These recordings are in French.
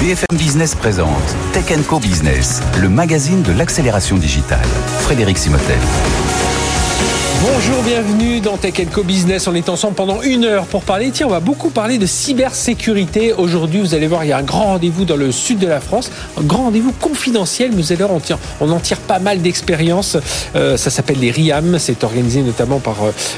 BFM Business présente Tech Co Business, le magazine de l'accélération digitale. Frédéric Simotel. Bonjour, bienvenue dans Tech Co Business. On est ensemble pendant une heure pour parler. Tiens, on va beaucoup parler de cybersécurité. Aujourd'hui, vous allez voir, il y a un grand rendez-vous dans le sud de la France. Un grand rendez-vous confidentiel, vous allez voir, on, en tire pas mal d'expériences. Euh, ça s'appelle les RIAM. C'est organisé notamment par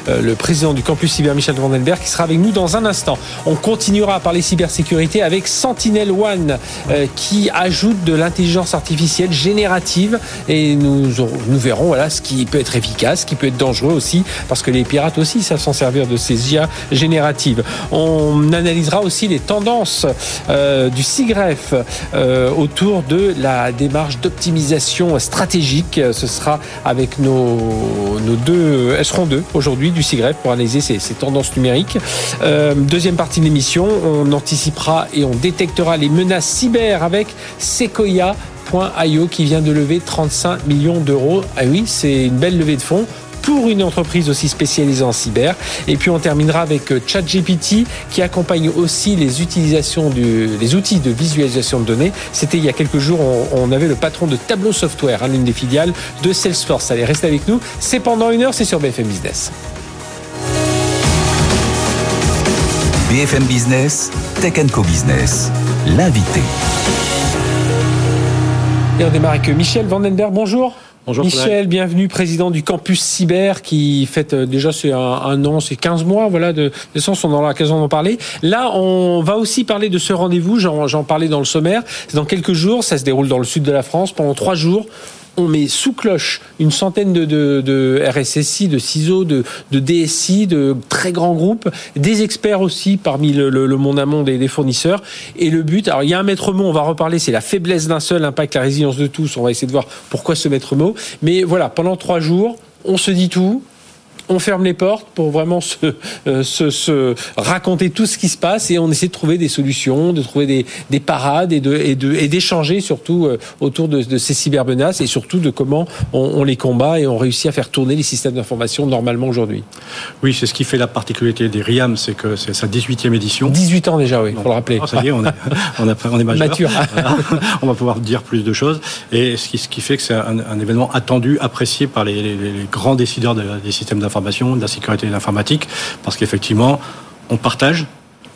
euh, le président du campus cyber, Michel Vandenberg, qui sera avec nous dans un instant. On continuera à parler cybersécurité avec Sentinel One, euh, qui ajoute de l'intelligence artificielle générative. Et nous, nous verrons voilà, ce qui peut être efficace, ce qui peut être dangereux aussi, parce que les pirates aussi savent s'en servir de ces IA génératives. On analysera aussi les tendances euh, du SIGREF euh, autour de la démarche d'optimisation stratégique. Ce sera avec nos, nos deux, elles seront deux aujourd'hui du SIGREF pour analyser ces, ces tendances numériques. Euh, deuxième partie de l'émission, on anticipera et on détectera les menaces cyber avec Sequoia .io qui vient de lever 35 millions d'euros. Ah oui, c'est une belle levée de fonds pour une entreprise aussi spécialisée en cyber. Et puis on terminera avec euh, ChatGPT qui accompagne aussi les utilisations du, les outils de visualisation de données. C'était il y a quelques jours, on, on, avait le patron de Tableau Software, hein, l'une des filiales de Salesforce. Allez, restez avec nous. C'est pendant une heure, c'est sur BFM Business. BFM Business, Tech Co Business, l'invité. Et on démarre avec Michel Vandenberg. Bonjour. Michel, bienvenue, président du campus cyber qui fête euh, déjà c'est un, an, c'est 15 mois, voilà, de naissance, on aura l'occasion d'en parler. Là, on va aussi parler de ce rendez-vous, j'en parlais dans le sommaire, dans quelques jours, ça se déroule dans le sud de la France pendant trois jours on met sous cloche une centaine de, de, de RSSI, de CISO, de, de, DSI, de très grands groupes, des experts aussi parmi le, le, le monde à monde et les fournisseurs. Et le but, alors il y a un maître mot, on va reparler, c'est la faiblesse d'un seul, impacte la résilience de tous. On va essayer de voir pourquoi ce maître mot. Mais voilà, pendant trois jours, on se dit tout, on ferme les portes pour vraiment se, euh, se, se, raconter tout ce qui se passe et on essaie de trouver des solutions, de trouver des, des parades et de et de et d'échanger surtout euh, autour de, de, ces cybermenaces et surtout de comment on, on, les combat et on réussit à faire tourner les systèmes d'information normalement aujourd'hui. Oui, c'est ce qui fait la particularité des RIAM, c'est que c'est sa 18e édition. 18 ans déjà, oui, pour le rappeler. Oh, ça y est, on est, on, a, on est majeur. Mature. on va pouvoir dire plus de choses. Et ce qui, ce qui fait que c'est un, un, événement attendu, apprécié par les, les, les grands décideurs de, des systèmes d'information de la sécurité de l'informatique, parce qu'effectivement, on partage,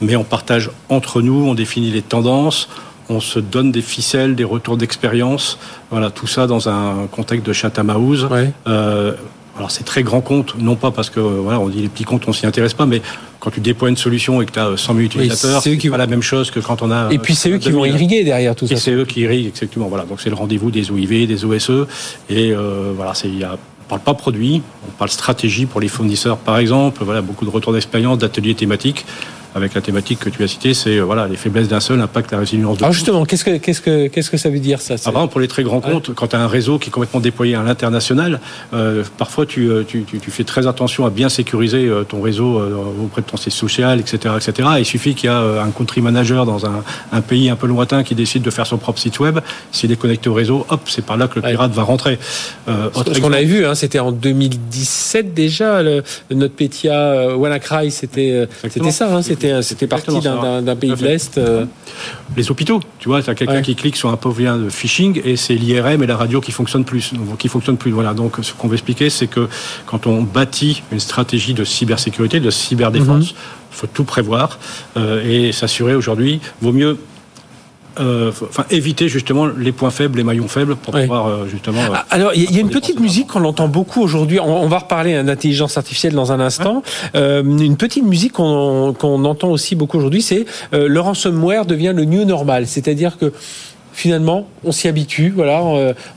mais on partage entre nous, on définit les tendances, on se donne des ficelles, des retours d'expérience, voilà, tout ça dans un contexte de Chatham-House. Ouais. Euh, alors c'est très grand compte, non pas parce que voilà, on dit les petits comptes, on s'y intéresse pas, mais quand tu déploies une solution et que tu as 100 000 utilisateurs, oui, c'est qui... pas la même chose que quand on a. Et puis c'est eux qui vont irriguer derrière tout ça. Et c'est eux qui irriguent exactement. Voilà, donc c'est le rendez-vous des OIV, des OSE, et euh, voilà, c'est il y a on parle pas produit, on parle stratégie pour les fournisseurs par exemple. Voilà, beaucoup de retours d'expérience, d'ateliers thématiques. Avec la thématique que tu as citée, c'est voilà les faiblesses d'un seul impactent la résilience de. Alors justement, qu'est-ce que qu'est-ce que qu'est-ce que ça veut dire ça ah, Par exemple, pour les très grands comptes, ouais. quand tu as un réseau qui est complètement déployé à l'international, euh, parfois tu, tu, tu, tu, fais très attention à bien sécuriser euh, ton réseau euh, auprès de ton siège social, etc., etc. Et il suffit qu'il y a un country manager dans un, un, pays un peu lointain qui décide de faire son propre site web. S'il est connecté au réseau, hop, c'est par là que le pirate ouais. va rentrer. Euh, Ce qu'on avait vu, hein, c'était en 2017 déjà. Le, notre Petia WannaCry, c'était c'était ça. Hein, c'était c'était parti d'un pays de l'Est. Euh... Les hôpitaux, tu vois, tu as quelqu'un ouais. qui clique sur un pauvre lien de phishing et c'est l'IRM et la radio qui fonctionnent plus, qui fonctionnent plus. Voilà. Donc, ce qu'on veut expliquer, c'est que quand on bâtit une stratégie de cybersécurité, de cyberdéfense, il mm -hmm. faut tout prévoir euh, et s'assurer aujourd'hui, vaut mieux euh, enfin éviter justement les points faibles, les maillons faibles pour oui. pouvoir euh, justement. Euh, Alors il y, a une petite musique qu'on entend beaucoup aujourd'hui. On, on, va reparler d'intelligence artificielle dans un instant. Ouais. une petite musique qu'on qu entend aussi beaucoup aujourd'hui, c'est le ransomware devient le new normal, c'est-à-dire que finalement, on s'y habitue. Voilà,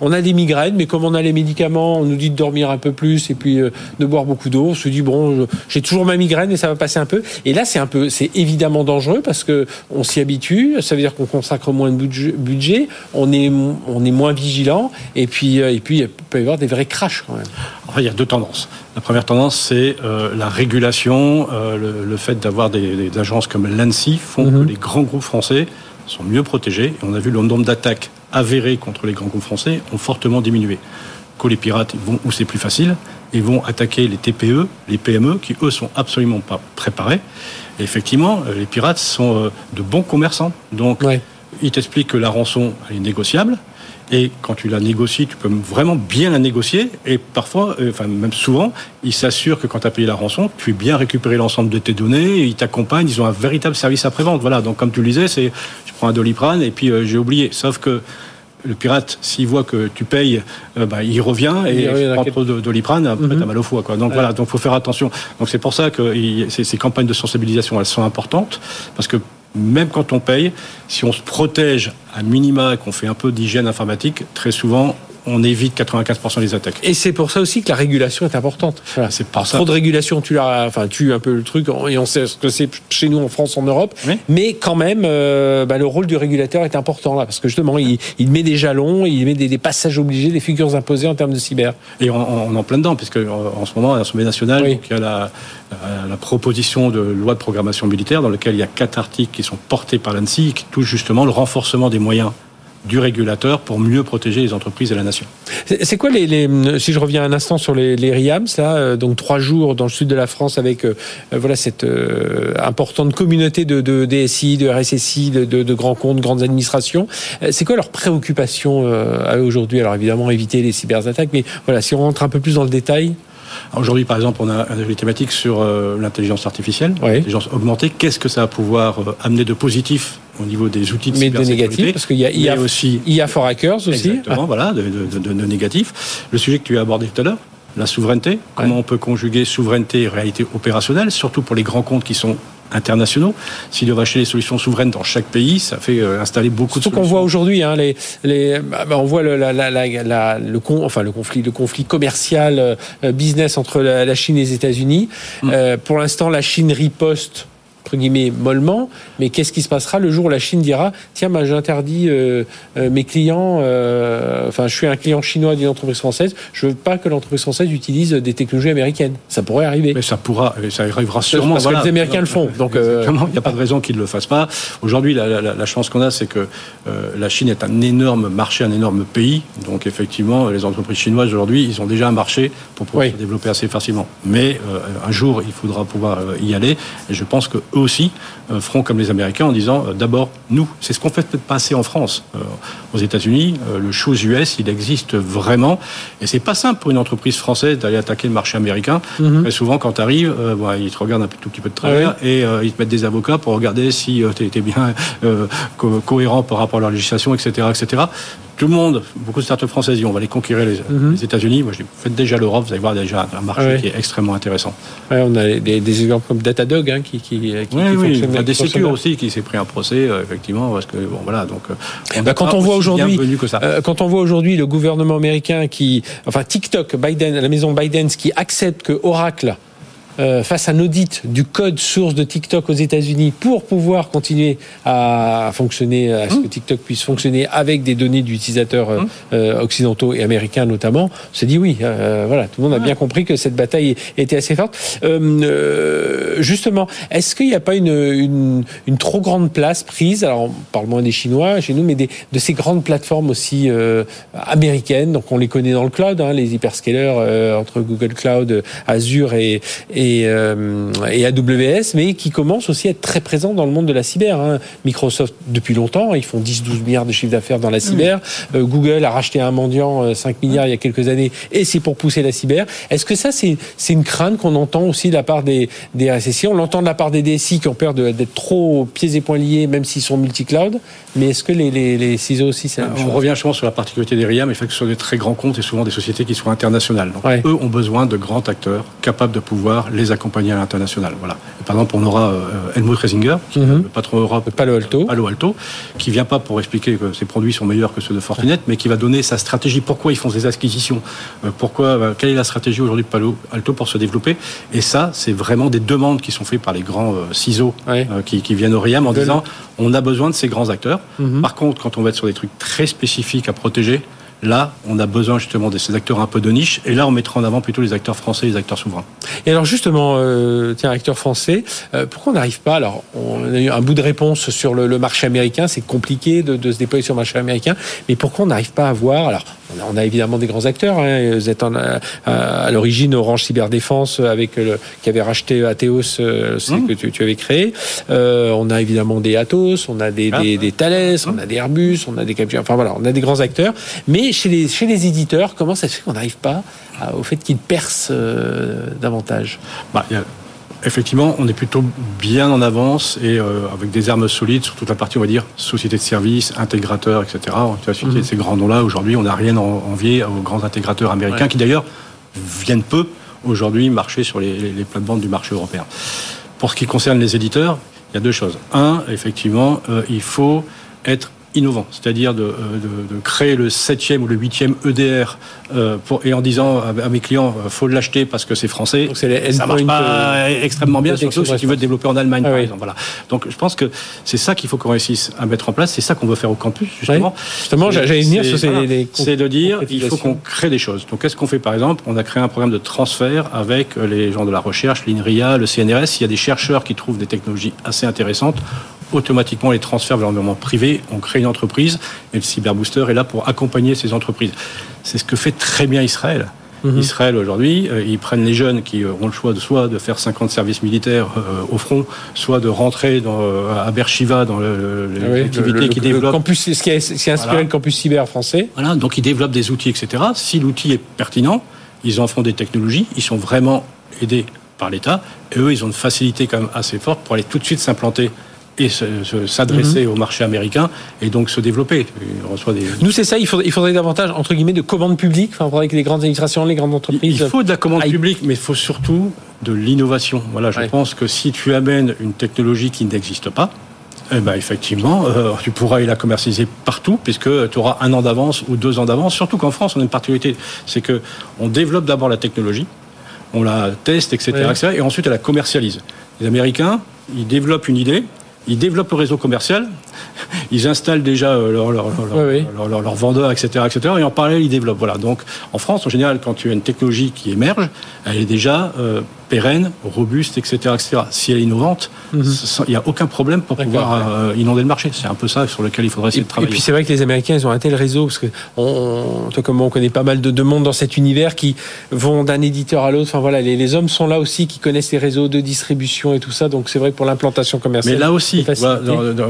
on a des migraines, mais comme on a les médicaments, on nous dit de dormir un peu plus et puis euh, de boire beaucoup d'eau. On se dit bon, j'ai toujours ma migraine et ça va passer un peu. Et là, c'est un peu, c'est évidemment dangereux parce que on s'y habitue. Ça veut dire qu'on consacre moins de budget, on est on est moins vigilant et puis et puis il peut y avoir des vrais crashs quand même. Enfin, il y a deux tendances. La première tendance, c'est euh, la régulation, euh, le, le, fait d'avoir des, des, agences comme l'ANSI font mm -hmm. que les grands groupes français sont mieux protégés. Et on a vu le nombre d'attaques avérées contre les grands groupes français ont fortement diminué. Que les pirates ils vont où c'est plus facile, ils vont attaquer les TPE, les PME, qui eux sont absolument pas préparés. Et effectivement, les pirates sont de bons commerçants. Donc, ouais. il t'explique que la rançon est négociable. Et quand tu la négocies, tu peux vraiment bien la négocier. Et parfois, euh, enfin même souvent, ils s'assurent que quand tu as payé la rançon, tu as bien récupéré l'ensemble de tes données. Ils t'accompagnent. Ils ont un véritable service après-vente. Voilà. Donc comme tu le disais, c'est prends un doliprane et puis euh, j'ai oublié. Sauf que le pirate, s'il voit que tu payes, euh, bah, il revient et il prend trop de doliprane, après mm mal au foie. Quoi. Donc voilà, donc faut faire attention. Donc c'est pour ça que ces campagnes de sensibilisation, elles sont importantes parce que même quand on paye, si on se protège à minima et qu'on fait un peu d'hygiène informatique, très souvent, on évite 95% des attaques. Et c'est pour ça aussi que la régulation est importante. C'est pas Trop de régulation, tu l'as, enfin, tue un peu le truc, et on sait ce que c'est chez nous en France, en Europe. Mais quand même, euh, bah, le rôle du régulateur est important là, parce que justement, il, met des jalons, il met des, passages obligés, des figures imposées en termes de cyber. Et on, est en plein dedans, puisque en ce moment, à l'Assemblée nationale, il y a la, la, proposition de loi de programmation militaire, dans laquelle il y a quatre articles qui sont portés par l'ANSI, qui touchent justement le renforcement des moyens du régulateur pour mieux protéger les entreprises et la nation. C'est quoi les, si je reviens un instant sur les, les RIAMS là, euh, donc trois jours dans le sud de la France avec euh, euh, voilà cette importante communauté de, de, DSI, de RSSI, de, de, grands comptes, grandes administrations. C'est quoi leur préoccupation à aujourd'hui? Alors évidemment éviter les cyberattaques, mais voilà si on rentre un peu plus dans le détail. Aujourd'hui, par exemple, on a des thématiques sur l'intelligence artificielle, l'intelligence augmentée. Qu'est-ce que ça va pouvoir amener de positif au niveau des outils de mais de négatif, parce qu'il y a, il y a aussi IA for hackers aussi. Exactement, voilà, de, de, de, de négatif. Le sujet que tu as abordé tout à l'heure, la souveraineté, comment on peut conjuguer souveraineté et réalité opérationnelle, surtout pour les grands comptes qui sont internationaux. S'il doivent acheter des solutions souveraines dans chaque pays, ça fait euh, installer beaucoup de solutions. qu'on voit aujourd'hui, hein, les, les, bah, on voit le, la, la, la, le, con, enfin, le conflit, le conflit commercial, euh, business entre la, Chine et les États-Unis. Mm. Euh, pour l'instant, la Chine riposte entre guillemets mollement, mais qu'est-ce qui se passera le jour où la Chine dira tiens, moi j'interdis euh, euh, mes clients, euh, enfin je suis un client chinois d'une entreprise française, je veux pas que l'entreprise française utilise des technologies américaines. Ça pourrait arriver. Mais ça pourra, ça arrivera sûrement. Parce que les Américains le font. Donc il n'y a pas de raison qu'ils ne le fassent pas. Aujourd'hui, la, chance qu'on a, c'est que la Chine est un énorme marché, un énorme pays. Donc effectivement, les entreprises chinoises aujourd'hui, ils ont déjà un marché pour pouvoir se développer assez facilement. Mais un jour, il faudra pouvoir y aller. Et je pense que aussi euh, feront comme les Américains en disant euh, d'abord nous. C'est ce qu'on fait peut-être pas assez en France. Euh, aux États-Unis, le chose US, il existe vraiment. Et c'est pas simple pour une entreprise française d'aller attaquer le marché américain. Très souvent, quand tu arrives, ils te regardent un tout petit peu de travers et ils te mettent des avocats pour regarder si tu es, bien cohérent par rapport à leur législation, etc., etc tout le monde, beaucoup de startups françaises disent on va les conquérir les, mhm. États-Unis. Moi, je dis faites déjà l'Europe, vous allez voir déjà un marché qui est extrêmement intéressant. on a des, exemples comme Datadog hein, qui, qui, qui, oui, oui. Il y a des sécures aussi qui s'est pris un procès, euh, effectivement, parce que bon voilà. Donc, euh, bah, quand on voit aujourd'hui, euh, quand on voit aujourd'hui le gouvernement américain qui, enfin TikTok, Biden, la maison Biden, qui accepte que Oracle euh, face à un audit du code source de TikTok aux États-Unis pour pouvoir continuer à fonctionner, à ce que mmh. TikTok puisse fonctionner avec des données d'utilisateurs euh, mmh. euh, occidentaux et américains notamment, on s'est dit oui, voilà, tout le monde a bien compris que cette bataille était assez forte. justement, est-ce qu'il n'y a pas une, une, trop grande place prise, alors on parle moins des Chinois chez nous, mais des, de ces grandes plateformes aussi américaines, donc on les connaît dans le cloud, hein, les hyperscalers entre Google Cloud, Azure et euh, et, AWS, mais qui commence aussi à être très présent dans le monde de la cyber. Hein. Microsoft, depuis longtemps, ils font 10-12 milliards de chiffre d'affaires dans la cyber. Mmh. Euh, Google a racheté un mendiant 5 euh, milliards il y a quelques années, et c'est pour pousser la cyber. Est-ce que ça, c'est une crainte qu'on entend aussi de la part des, des RSSI On l'entend de la part des DSI qui ont peur d'être trop pieds et poings liés, même s'ils sont multi-cloud. Mais est-ce que les, les, les ciseaux aussi, c'est On revient justement sur la particularité des RIA, mais il faut que ce soit des très grands comptes et souvent des sociétés qui soient internationales. Donc, eux ont besoin de grands acteurs capables de pouvoir les accompagner à l'international. Voilà. par exemple, on aura euh, Helmut Resinger, qui mhm. le patron Europe Palo Alto. Palo Alto, qui vient pas pour expliquer que ses produits sont meilleurs que ceux de Fortinet, mais qui va donner sa stratégie. Pourquoi ils font ces acquisitions? Euh, Pourquoi euh, Quelle est la stratégie aujourd'hui de Palo Alto pour se développer? Et ça, c'est vraiment des demandes qui sont faites par les grands ciseaux qui, viennent au RIAM en disant on a besoin de ces grands acteurs. Mhm. Par contre, quand on va être sur des trucs très spécifiques à protéger, Là, on a besoin justement de ces acteurs un peu de niche, et là, on mettra en avant plutôt les acteurs français les acteurs souverains. Et alors justement, euh, tiens, acteurs français, euh, pourquoi on n'arrive pas Alors, on a eu un bout de réponse sur le, marché américain. C'est compliqué de, se déployer sur le marché américain, mais pourquoi on n'arrive pas à voir on a évidemment des grands acteurs. Hein. Vous êtes à, l'origine Orange Cyberdéfense avec le, qui avait racheté Atheos, mmh. que tu, avais créé. on a évidemment des Atos, on a des, ah. des, Thales, on a des Airbus, on a des Capgemini. Enfin voilà, on a des grands acteurs. Mais chez les, chez les éditeurs, comment ça se fait qu'on n'arrive pas au fait qu'ils percent davantage? Bah, Effectivement, on est plutôt bien en avance et euh, avec des armes solides sur toute la partie, on va dire, société de services, intégrateurs, etc. Tu as cité mhm. ces grands noms-là. Aujourd'hui, on n'a rien à envier aux grands intégrateurs américains qui d'ailleurs viennent peu aujourd'hui marcher sur les, les, plates-bandes du marché européen. Pour ce qui concerne les éditeurs, il y a deux choses. Un, effectivement, euh, il faut être innovant, c'est-à-dire de, euh, de, de, créer le septième ou le huitième EDR euh, pour, et en disant à, mes clients euh, faut l'acheter parce que c'est français. Donc les ça marche pas extrêmement bien, surtout si tu veux développer en Allemagne, ah par exemple. Voilà. Donc je pense que c'est ça qu'il faut qu'on réussisse à mettre en place. C'est ça qu'on veut faire au campus justement. Justement, j'allais venir sur ces. C'est de dire il faut qu'on crée des choses. Donc qu'est-ce qu'on fait par exemple? On a créé un programme de transfert avec les gens de la recherche, l'INRIA, le CNRS. Il y a des chercheurs qui trouvent des technologies assez intéressantes automatiquement les transferts vers l'environnement privé. On crée une entreprise et le cyberbooster est là pour accompagner ces entreprises. C'est ce que fait très bien Israël. Mhm. Israël aujourd'hui, euh, ils prennent les jeunes qui euh, ont le choix de soit de faire 50 services militaires euh, au front, soit de rentrer dans, à Bershiva dans l'activité ah qui développe. campus, ce qui a, inspiré le campus cyber français. Voilà, donc ils développent des outils, etc. Si l'outil est pertinent, ils en font des technologies, ils sont vraiment aidés par l'État, et eux, ils ont une facilité quand même assez forte pour aller tout de suite s'implanter et s'adresser mhm. au marché américain et donc se développer. des... Nous, c'est ça, il faudrait, il faudrait, davantage, entre guillemets, de commandes publiques, enfin, avec les grandes administrations, les grandes entreprises. Il faut de la commande publique, mais il faut surtout de l'innovation. Voilà, je pense que si tu amènes une technologie qui n'existe pas, eh ben effectivement, euh, tu pourras la commercialiser partout puisque tu auras un an d'avance ou deux ans d'avance. Surtout qu'en France, on a une particularité, c'est que on développe d'abord la technologie, on la teste, etc., etc., et ensuite on la commercialise. Les Américains, ils développent une idée, ils développent le réseau commercial, ils installent déjà euh, leurs leur, leur, vendeurs, etc., etc., et en parallèle, ils développent. Voilà. Donc, en France, en général, quand tu as une technologie qui émerge, elle est déjà euh, pérenne, robuste, etc., etc. Si elle est innovante, mhm. il n'y a aucun problème pour pouvoir euh, inonder le marché. C'est un peu ça sur lequel il faudrait essayer de travailler. Et puis c'est vrai que les Américains, ils ont un tel réseau, parce que on, comme on connaît pas mal de, monde dans cet univers qui vont d'un éditeur à l'autre. Enfin voilà, les, hommes sont là aussi, qui connaissent les réseaux de distribution et tout ça. Donc c'est vrai que pour l'implantation commerciale. Mais là aussi,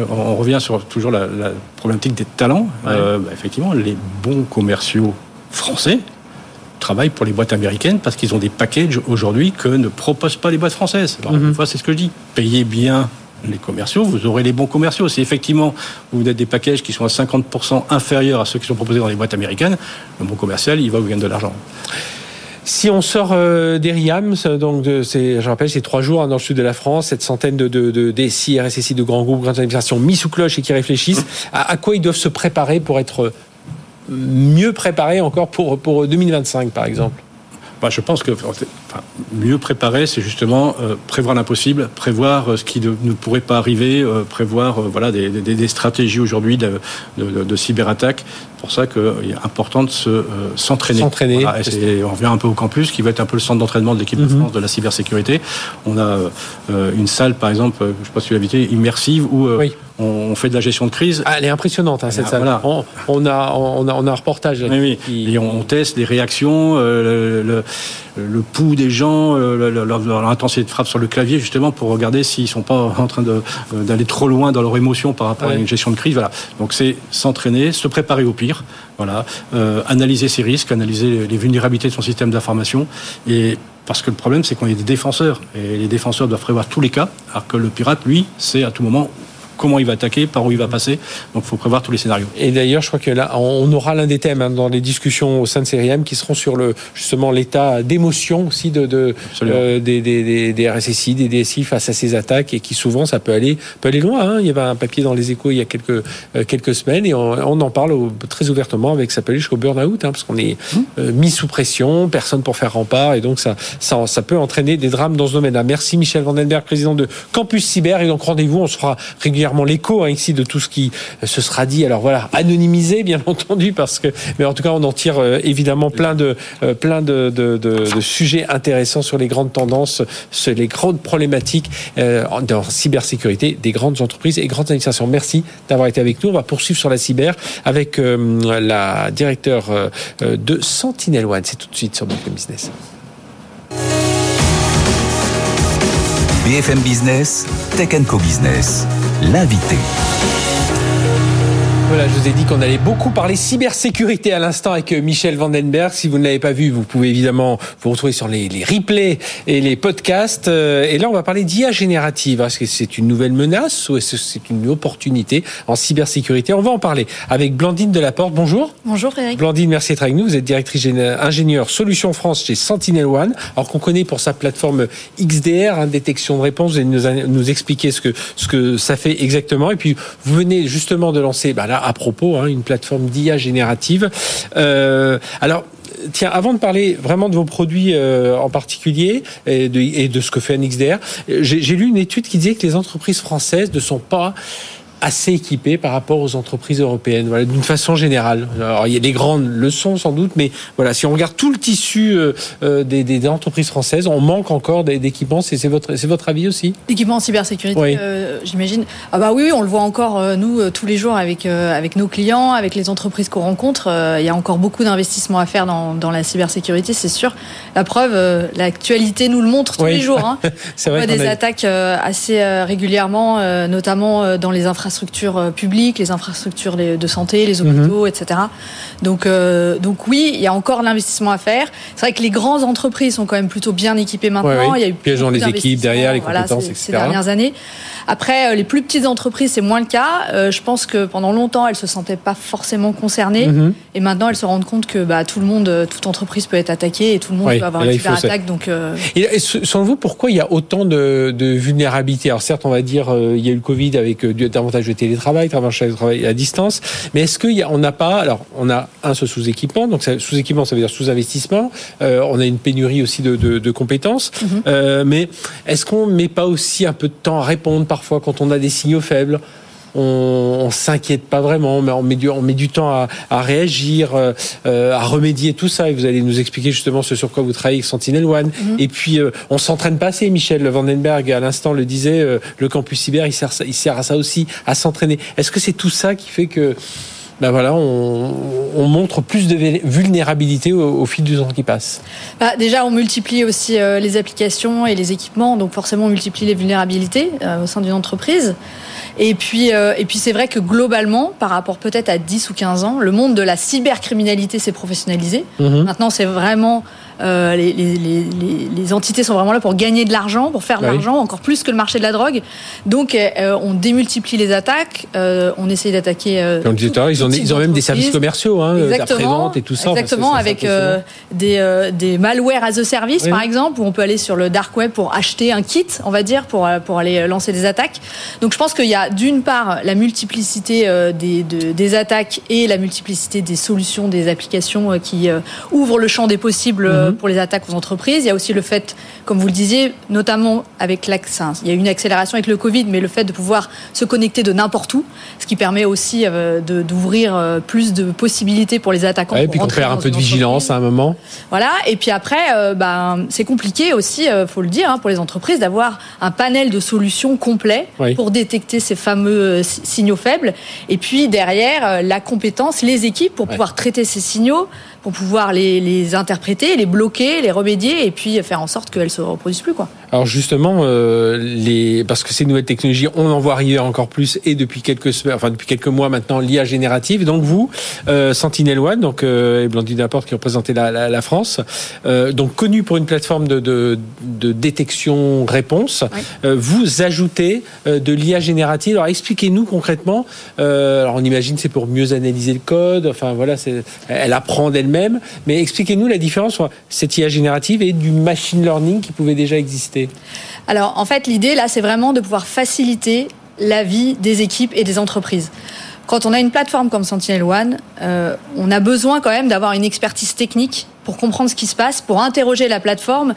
on revient sur toujours la, problématique des talents. Euh, bah, effectivement, les bons commerciaux français travaillent pour les boîtes américaines parce qu'ils ont des packages aujourd'hui que ne proposent pas les boîtes françaises. Alors, une mhm. fois, c'est ce que je dis. Payez bien les commerciaux, vous aurez les bons commerciaux. Si effectivement vous êtes des packages qui sont à 50% inférieurs à ceux qui sont proposés dans les boîtes américaines, le bon commercial, il va vous gagner de l'argent. Si on sort euh, des RIAM, donc de, je rappelle, c'est trois jours hein, dans le sud de la France, cette centaine de, de, de DSI, RSSI, de grands groupes, grandes administrations mis sous cloche et qui réfléchissent à, quoi ils doivent se préparer pour être mieux préparés encore pour, pour 2025, par exemple bah, je pense que mieux préparer, c'est justement euh, prévoir l'impossible, prévoir euh, ce qui ne, pourrait pas arriver, euh, prévoir voilà des, des, des stratégies aujourd'hui de, de, de, cyberattaque. C'est pour ça qu'il est important de se s'entraîner. S'entraîner. on revient un peu au campus, qui va être un peu le centre d'entraînement de l'équipe de mhm. France de la cybersécurité. On a une salle, par exemple, je ne sais pas si vous l'avez immersive où on fait de la gestion de crise. Ah, elle est impressionnante hein, cette salle. On, a, on, a, on a un reportage. Oui, oui. Et on, teste les réactions, le, le, le pouls des gens, euh, leur, intensité de frappe sur le clavier, justement pour regarder s'ils sont pas en train euh, d'aller trop loin dans leur émotion par rapport à une gestion de crise. Voilà. Donc c'est s'entraîner, se préparer au pire. Voilà, euh, analyser ses risques, analyser les vulnérabilités de son système d'information et parce que le problème, c'est qu'on est des défenseurs. Et les défenseurs doivent prévoir tous les cas, alors que le pirate, lui, c'est à tout moment comment il va attaquer, par où il va passer. Donc il faut prévoir tous les scénarios. Et d'ailleurs, je crois que là, on aura l'un des thèmes hein, dans les discussions au sein de CRM qui seront sur le justement l'état d'émotion aussi de, de euh, des, des, des, RSSI, des DSI face à ces attaques et qui souvent ça peut aller peut aller loin. Hein. Il y avait un papier dans les Échos il y a quelques euh, quelques semaines et on, en parle très ouvertement avec ça peut aller jusqu'au burn-out hein, parce qu'on est mmh. euh, mis sous pression, personne pour faire rempart et donc ça, ça ça peut entraîner des drames dans ce domaine-là. Merci Michel Vandenberg, président de Campus Cyber et donc rendez-vous, on sera régulièrement l'écho hein, ici de tout ce qui se sera dit. Alors voilà, anonymisé bien entendu parce que, mais en tout cas on en tire évidemment plein de plein de, sujets intéressants sur les grandes tendances, sur les grandes problématiques en cybersécurité des grandes entreprises et grandes administrations. Merci d'avoir été avec nous. On va poursuivre sur la cyber avec la directeur de Sentinel One. C'est tout de suite sur BFM Business. BFM Business, Tech Co Business, l'invité. Voilà, je vous ai dit qu'on allait beaucoup parler cybersécurité à l'instant avec euh, Michel Vandenberg. Si vous ne l'avez pas vu, vous pouvez évidemment vous retrouver sur les, les replays et les podcasts. Euh, et là, on va parler d'IA générative. Est-ce que c'est une nouvelle menace ou est-ce que c'est une opportunité en cybersécurité? On va en parler avec Blandine Delaporte. Bonjour. Bonjour Frédéric. Blandine, merci d'être avec nous. Vous êtes directrice ingénieure Solutions France chez Sentinel One, alors qu'on connaît pour sa plateforme XDR, hein, détection de réponse. Vous allez nous, nous expliquer ce que, ce que ça fait exactement. Et puis, vous venez justement de lancer bah là, à propos, hein, une plateforme d'IA générative. Euh, alors, tiens, avant de parler vraiment de vos produits euh, en particulier et de, ce que fait NXDR, j'ai lu une étude qui disait que les entreprises françaises ne sont pas assez équipés par rapport aux entreprises européennes, voilà, d'une façon générale. Alors, il y a des grandes leçons sans doute, mais voilà, si on regarde tout le tissu euh, euh des, des, entreprises françaises, on manque encore d'équipements. C'est votre, c'est votre avis aussi? D'équipements en cybersécurité, oui. euh, j'imagine. Ah bah oui, on le voit encore nous tous les jours avec avec nos clients, avec les entreprises qu'on rencontre. il y a encore beaucoup d'investissements à faire dans, dans la cybersécurité, c'est sûr. La preuve, l'actualité nous le montre tous oui. les jours. Hein. c'est vrai. On voit des attaques assez régulièrement, notamment dans les infrastructures infrastructures euh, publiques, les infrastructures de santé, les hôpitaux, mmh. etc. Donc, euh, donc oui, il y a encore l'investissement à faire. C'est vrai que les grandes entreprises sont quand même plutôt bien équipées maintenant. Ouais, oui. Il y a eu elles ont les équipes derrière, les compétences, voilà, ces dernières années. Après, euh, les plus petites entreprises, c'est moins le cas. Euh, je pense que pendant longtemps, elles se sentaient pas forcément concernées, mmh. et maintenant, elles se rendent compte que bah, tout le monde, toute entreprise peut être attaquée et tout le monde oui, peut avoir une cyberattaque. Donc, euh... et, et, selon vous, pourquoi il y a autant de, de vulnérabilité Alors certes, on va dire, il y a eu le Covid avec davantage de télétravail, travail à distance, mais est-ce qu'on n'a pas Alors, on a un ce sous-équipement, donc sous-équipement, ça veut dire sous-investissement. on a une pénurie aussi de, de, de compétences, mmh. mais est-ce qu'on met pas aussi un peu de temps à répondre par parfois quand on a des signaux faibles? On, on s'inquiète pas vraiment, mais on met du, on met du temps à, à réagir, euh, à remédier tout ça. Et vous allez nous expliquer justement ce sur quoi vous travaillez avec Sentinel One. Mm -hmm. Et puis, euh, on s'entraîne pas assez. Michel Vandenberg, à l'instant, le disait, euh, le campus cyber, il sert, il sert à ça aussi, à s'entraîner. Est-ce que c'est tout ça qui fait que ben voilà, on, on, montre plus de vulnérabilité au, au, fil du temps qui passe? Bah déjà, on multiplie aussi euh, les applications et les équipements, donc forcément, on multiplie les vulnérabilités euh, au sein d'une entreprise. Et puis, euh, et puis c'est vrai que globalement, par rapport peut-être à 10 ou 15 ans, le monde de la cybercriminalité s'est professionnalisé. Mmh. Maintenant, c'est vraiment euh, les, les, les, les, entités sont vraiment là pour gagner de l'argent, pour faire de oui. l'argent, encore plus que le marché de la drogue. Donc, euh, on démultiplie les attaques, euh, on essaye d'attaquer. Euh, Comme disait ils, ont, ils ont même des services commerciaux, hein, exactement, et tout ça. Exactement, avec euh, des, euh, des malware as a service, oui. par exemple, où on peut aller sur le dark web pour acheter un kit, on va dire, pour, pour aller lancer des attaques. Donc, je pense qu'il y a d'une part la multiplicité des, de, des attaques et la multiplicité des solutions, des applications qui ouvrent le champ des possibles. Mm -hmm pour les attaques aux entreprises. Il y a aussi le fait, comme vous le disiez, notamment avec l'accent, il y a une accélération avec le Covid, mais le fait de pouvoir se connecter de n'importe où, ce qui permet aussi euh, d'ouvrir euh, plus de possibilités pour les attaquants. Ouais, et puis qu'on faire un peu de vigilance à un moment. Voilà. Et puis après, euh, ben, c'est compliqué aussi, euh, faut le dire, hein, pour les entreprises d'avoir un panel de solutions complet oui. pour détecter ces fameux euh, signaux faibles. Et puis derrière, euh, la compétence, les équipes pour ouais. pouvoir traiter ces signaux pour pouvoir les, les, interpréter, les bloquer, les remédier et puis faire en sorte qu'elles se reproduisent plus. Quoi. Alors justement, euh, les... parce que ces nouvelles technologies, on en voit arriver encore plus et depuis quelques semaines, enfin depuis quelques mois maintenant, l'IA générative. Donc vous, euh, Sentinel One, donc euh, et Blandine Laporte qui représentait la, la, la France, donc connu pour une plateforme de, de, de détection réponse, oui. Vous ajoutez de l'IA générative. Alors expliquez-nous concrètement. alors on imagine c'est pour mieux analyser le code. Enfin voilà, elle apprend d'elle même Mais expliquez-nous la différence entre cette IA générative et du machine learning qui pouvait déjà exister. Alors, en fait, l'idée, là, c'est vraiment de pouvoir faciliter la vie des équipes et des entreprises quand on a une plateforme comme Sentinel One, euh, on a besoin quand même d'avoir une expertise technique pour comprendre ce qui se passe, pour interroger la plateforme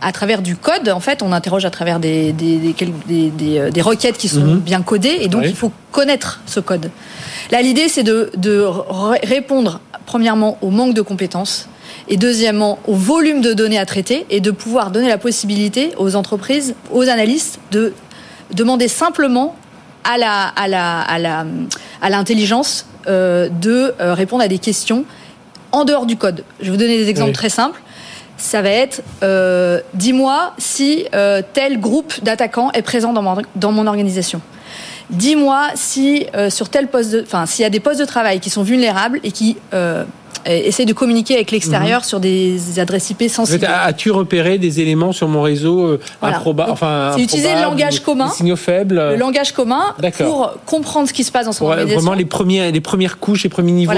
à travers du code. En fait, on interroge à travers des, des, des, des, euh, des requêtes qui sont mhm. bien codées, et donc il faut connaître ce code. Là, l'idée, c'est de, de répondre, premièrement, au manque de compétences, et deuxièmement, au volume de données à traiter, et de pouvoir donner la possibilité aux entreprises, aux analystes, de demander simplement à la à la à la à l'intelligence euh, de euh, répondre à des questions en dehors du code. Je vais vous donner des exemples très simples. Ça va être euh, dis-moi si euh, tel groupe d'attaquants est présent dans mon, dans mon organisation. Dis-moi si euh, sur tel poste, de, enfin s'il y a des postes de travail qui sont vulnérables et qui euh, essaye de communiquer avec l'extérieur mhm. sur des adresses IP sensibles. As-tu repéré des éléments sur mon réseau euh, voilà. enfin, C'est utiliser le langage commun, signaux faibles. Le langage commun pour comprendre ce qui se passe dans son organisation. Vraiment les, premiers, les premières couches, les premiers niveaux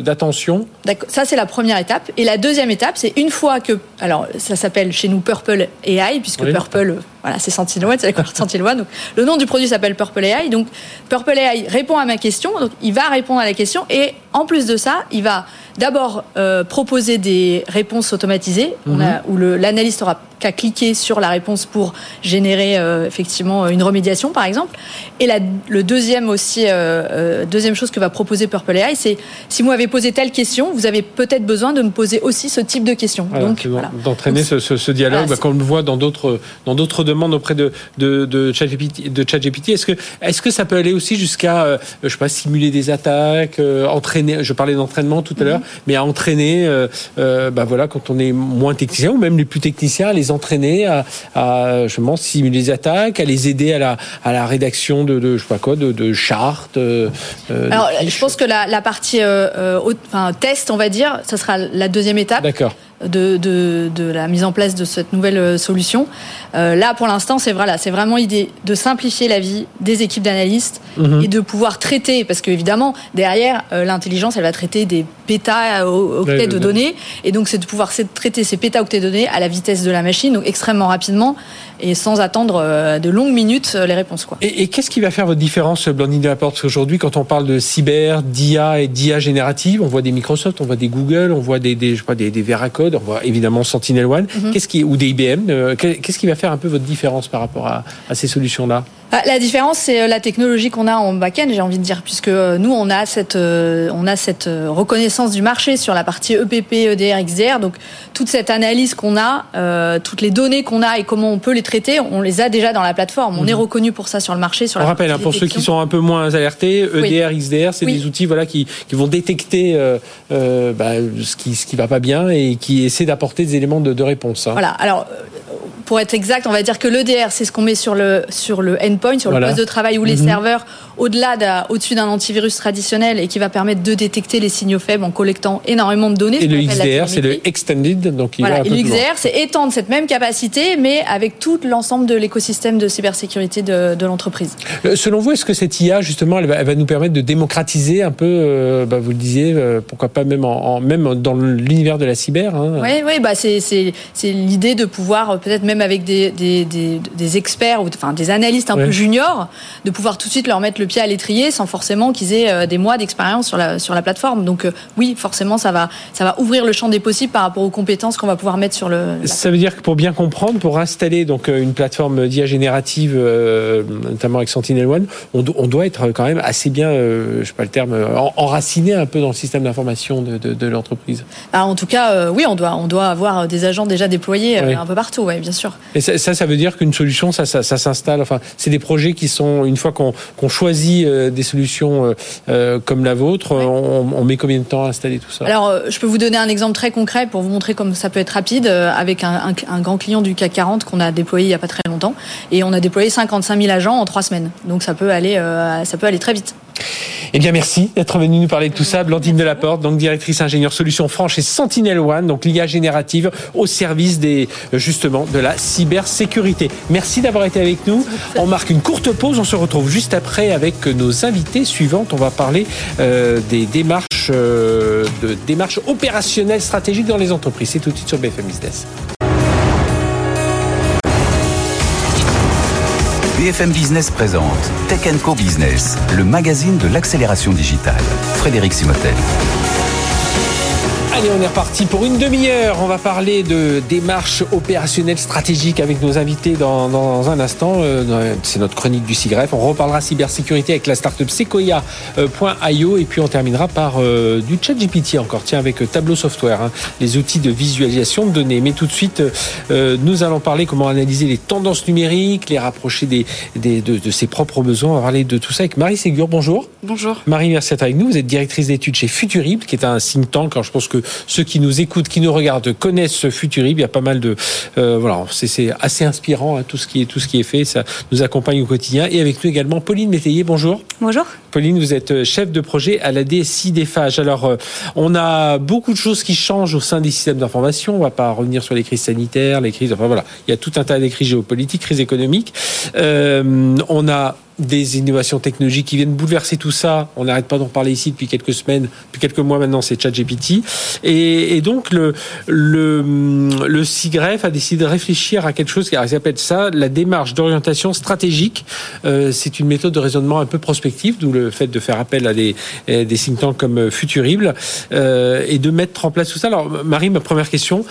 d'attention. Ça, c'est la première étape. Et la deuxième étape, c'est une fois que... Alors, ça s'appelle chez nous Purple AI, puisque Purple voilà, c'est Sentinel c'est la couleur Sentinel le nom du produit s'appelle Purple AI. Donc, Purple AI répond à ma question. Donc, il va répondre à la question. Et en plus de ça, il va d'abord euh, proposer des réponses automatisées mhm. où l'analyste aura qu'à cliquer sur la réponse pour générer euh, effectivement une remédiation, par exemple. Et la, le deuxième aussi, euh, deuxième chose que va proposer Purple AI, c'est si vous m'avez posé telle question, vous avez peut-être besoin de me poser aussi ce type de question. Donc, voilà. d'entraîner ce, dialogue, voilà, bah, comme on le voit dans d'autres dans d'autres demandes auprès de de, de ChatGPT. De. Est-ce que est-ce que ça peut aller aussi jusqu'à je sais pas simuler des attaques, entraîner. Je parlais d'entraînement tout à l'heure, mm -hmm. Mais à entraîner, bah voilà, quand on est moins technicien ou même les plus techniciens, les entraîner à, à justement simuler les attaques, à les aider à la, à la rédaction de, de je sais pas quoi, de, de chartes. Euh, Alors, je pense que la, la partie euh, euh, enfin, test, on va dire, ça sera la deuxième étape. D'accord de, de, de, la mise en place de cette nouvelle euh, solution. Euh, là, pour l'instant, c'est voilà, c'est vraiment l'idée de simplifier la vie des équipes d'analystes mmh. et de pouvoir traiter, parce qu'évidemment, derrière, euh, l'intelligence, elle va traiter des pétaoctets de données, et donc c'est de pouvoir traiter ces pétaoctets de données à la vitesse de la machine, donc extrêmement rapidement, et sans attendre euh, de longues minutes les réponses. Quoi. Et, et qu'est-ce qui va faire votre différence, Blandine Delaporte Parce qu'aujourd'hui, quand on parle de cyber, d'IA et d'IA générative, on voit des Microsoft, on voit des Google, on voit des, des, je sais pas, des, des Veracode, on voit évidemment Sentinel One, mm -hmm. qu'est-ce qui, ou des IBM. Euh, qu'est-ce qui va faire un peu votre différence par rapport à, à ces solutions-là? La différence, c'est euh, la technologie qu'on a en back-end, j'ai envie de dire, puisque euh, nous, on a cette, on a cette reconnaissance du marché sur la partie EPP, EDR, XDR. Donc, toute cette analyse qu'on a, euh, toutes les données qu'on a et comment on peut les traiter, on les a déjà dans la plateforme. On mmh. est reconnu pour ça sur le marché. Sur on rappelle, hein, pour ceux qui sont un peu moins alertés, EDR, oui. XDR, c'est oui. des outils voilà, qui, qui vont détecter euh, euh, bah, ce qui ce qui va pas bien et qui essaient d'apporter des éléments de, de réponse. Hein. Voilà. Alors, pour être exact, on va dire que l'EDR, c'est ce qu'on met sur le, sur le endpoint, sur voilà. le poste de travail ou les mmh. serveurs, au-delà, au-dessus d'un antivirus traditionnel et qui va permettre de détecter les signaux faibles en collectant énormément de données. Et le XDR, c'est le Extended. Donc il voilà. et le XDR, c'est étendre cette même capacité, mais avec tout l'ensemble de l'écosystème de cybersécurité de, de l'entreprise. Euh, selon vous, est-ce que cette IA, justement, elle va, elle va, nous permettre de démocratiser un peu, euh, bah, vous le disiez, euh, pourquoi pas même, en, en même dans l'univers de la cyber Oui, hein. oui, bah c'est l'idée de pouvoir, peut-être même même avec des, des, des, des experts ou enfin des analystes un ouais. peu juniors, de pouvoir tout de suite leur mettre le pied à l'étrier sans forcément qu'ils aient euh, des mois d'expérience sur la, sur la plateforme. Donc euh, oui, forcément, ça va, ça va ouvrir le champ des possibles par rapport aux compétences qu'on va pouvoir mettre sur le. Ça veut dire que pour bien comprendre, pour installer donc euh, une plateforme d'IA générative, notamment avec Sentinel One, on, on, doit être quand même assez bien, je sais pas le terme, enraciné un peu dans le système d'information de, de, de l'entreprise. Ah, en tout cas, oui, on doit, on doit avoir des agents déjà déployés oui. un peu partout, ouais, bien sûr sûr. Et ça, ça, ça veut dire qu'une solution, ça, ça, ça s'installe. Enfin, c'est des projets qui sont une fois qu'on qu choisit euh, des solutions euh, euh, comme la vôtre, ouais. on, on, met combien de temps à installer tout ça? Alors, je peux vous donner un exemple très concret pour vous montrer comme ça peut être rapide avec un, un, un, grand client du CAC 40 qu'on a déployé il y a pas très longtemps et on a déployé 55 000 agents en trois semaines. Donc ça peut aller, ça peut aller très vite. Eh bien, merci d'être venu nous parler de tout ça. Blandine Delaporte, donc directrice ingénieure solutions franches et Sentinel One, donc l'IA générative au service des, justement, de la cybersécurité. Merci d'avoir été avec nous. On marque une courte pause. On se retrouve juste après avec nos invités suivantes. On va parler euh, des démarches, euh, de démarches opérationnelles stratégiques dans les entreprises. C'est tout de suite sur BFM Business. BFM Business présente Tech Co Business, le magazine de l'accélération digitale. Frédéric Simotel. Allez, on est reparti pour une demi-heure. On va parler de démarches opérationnelles stratégiques avec nos invités dans, dans un instant. Euh, c'est notre chronique du SIGREF. On reparlera cybersécurité avec la startup Sequoia.io et puis on terminera par euh, du chat GPT encore. Tiens, avec Tableau Software, hein, les outils de visualisation de données. Mais tout de suite, euh, nous allons parler comment analyser les tendances numériques, les rapprocher des, des de, de, ses propres besoins. On va parler de tout ça avec Marie Ségur. Bonjour. Bonjour. Marie, merci d'être avec nous. Vous êtes directrice d'études chez Futurib, qui est un think tank. Alors, je pense que ceux qui nous écoutent, qui nous regardent, connaissent ce Futurib. Il y a pas mal de, euh, voilà, c'est assez inspirant hein, tout ce qui est tout ce qui est fait. Ça nous accompagne au quotidien. Et avec nous également Pauline Métayer. Bonjour. Bonjour. Pauline, vous êtes euh, chef de projet à la DSI d'EFAGE. Alors, euh, on a beaucoup de choses qui changent au sein des systèmes d'information. On va pas revenir sur les crises sanitaires, les crises. Enfin voilà, il y a tout un tas de crises géopolitiques, crises économiques. Euh, on a des innovations technologiques qui viennent bouleverser tout ça. On n'arrête pas d'en parler ici depuis quelques semaines, depuis quelques mois maintenant, c'est ChatGPT. Et, et donc le le le CIGREF a décidé de réfléchir à quelque chose qui s'appelle ça la démarche d'orientation stratégique. Euh, c'est une méthode de raisonnement un peu prospective, d'où le fait de faire appel à des des think tanks comme Futurible euh, et de mettre en place tout ça. Alors Marie, ma première question,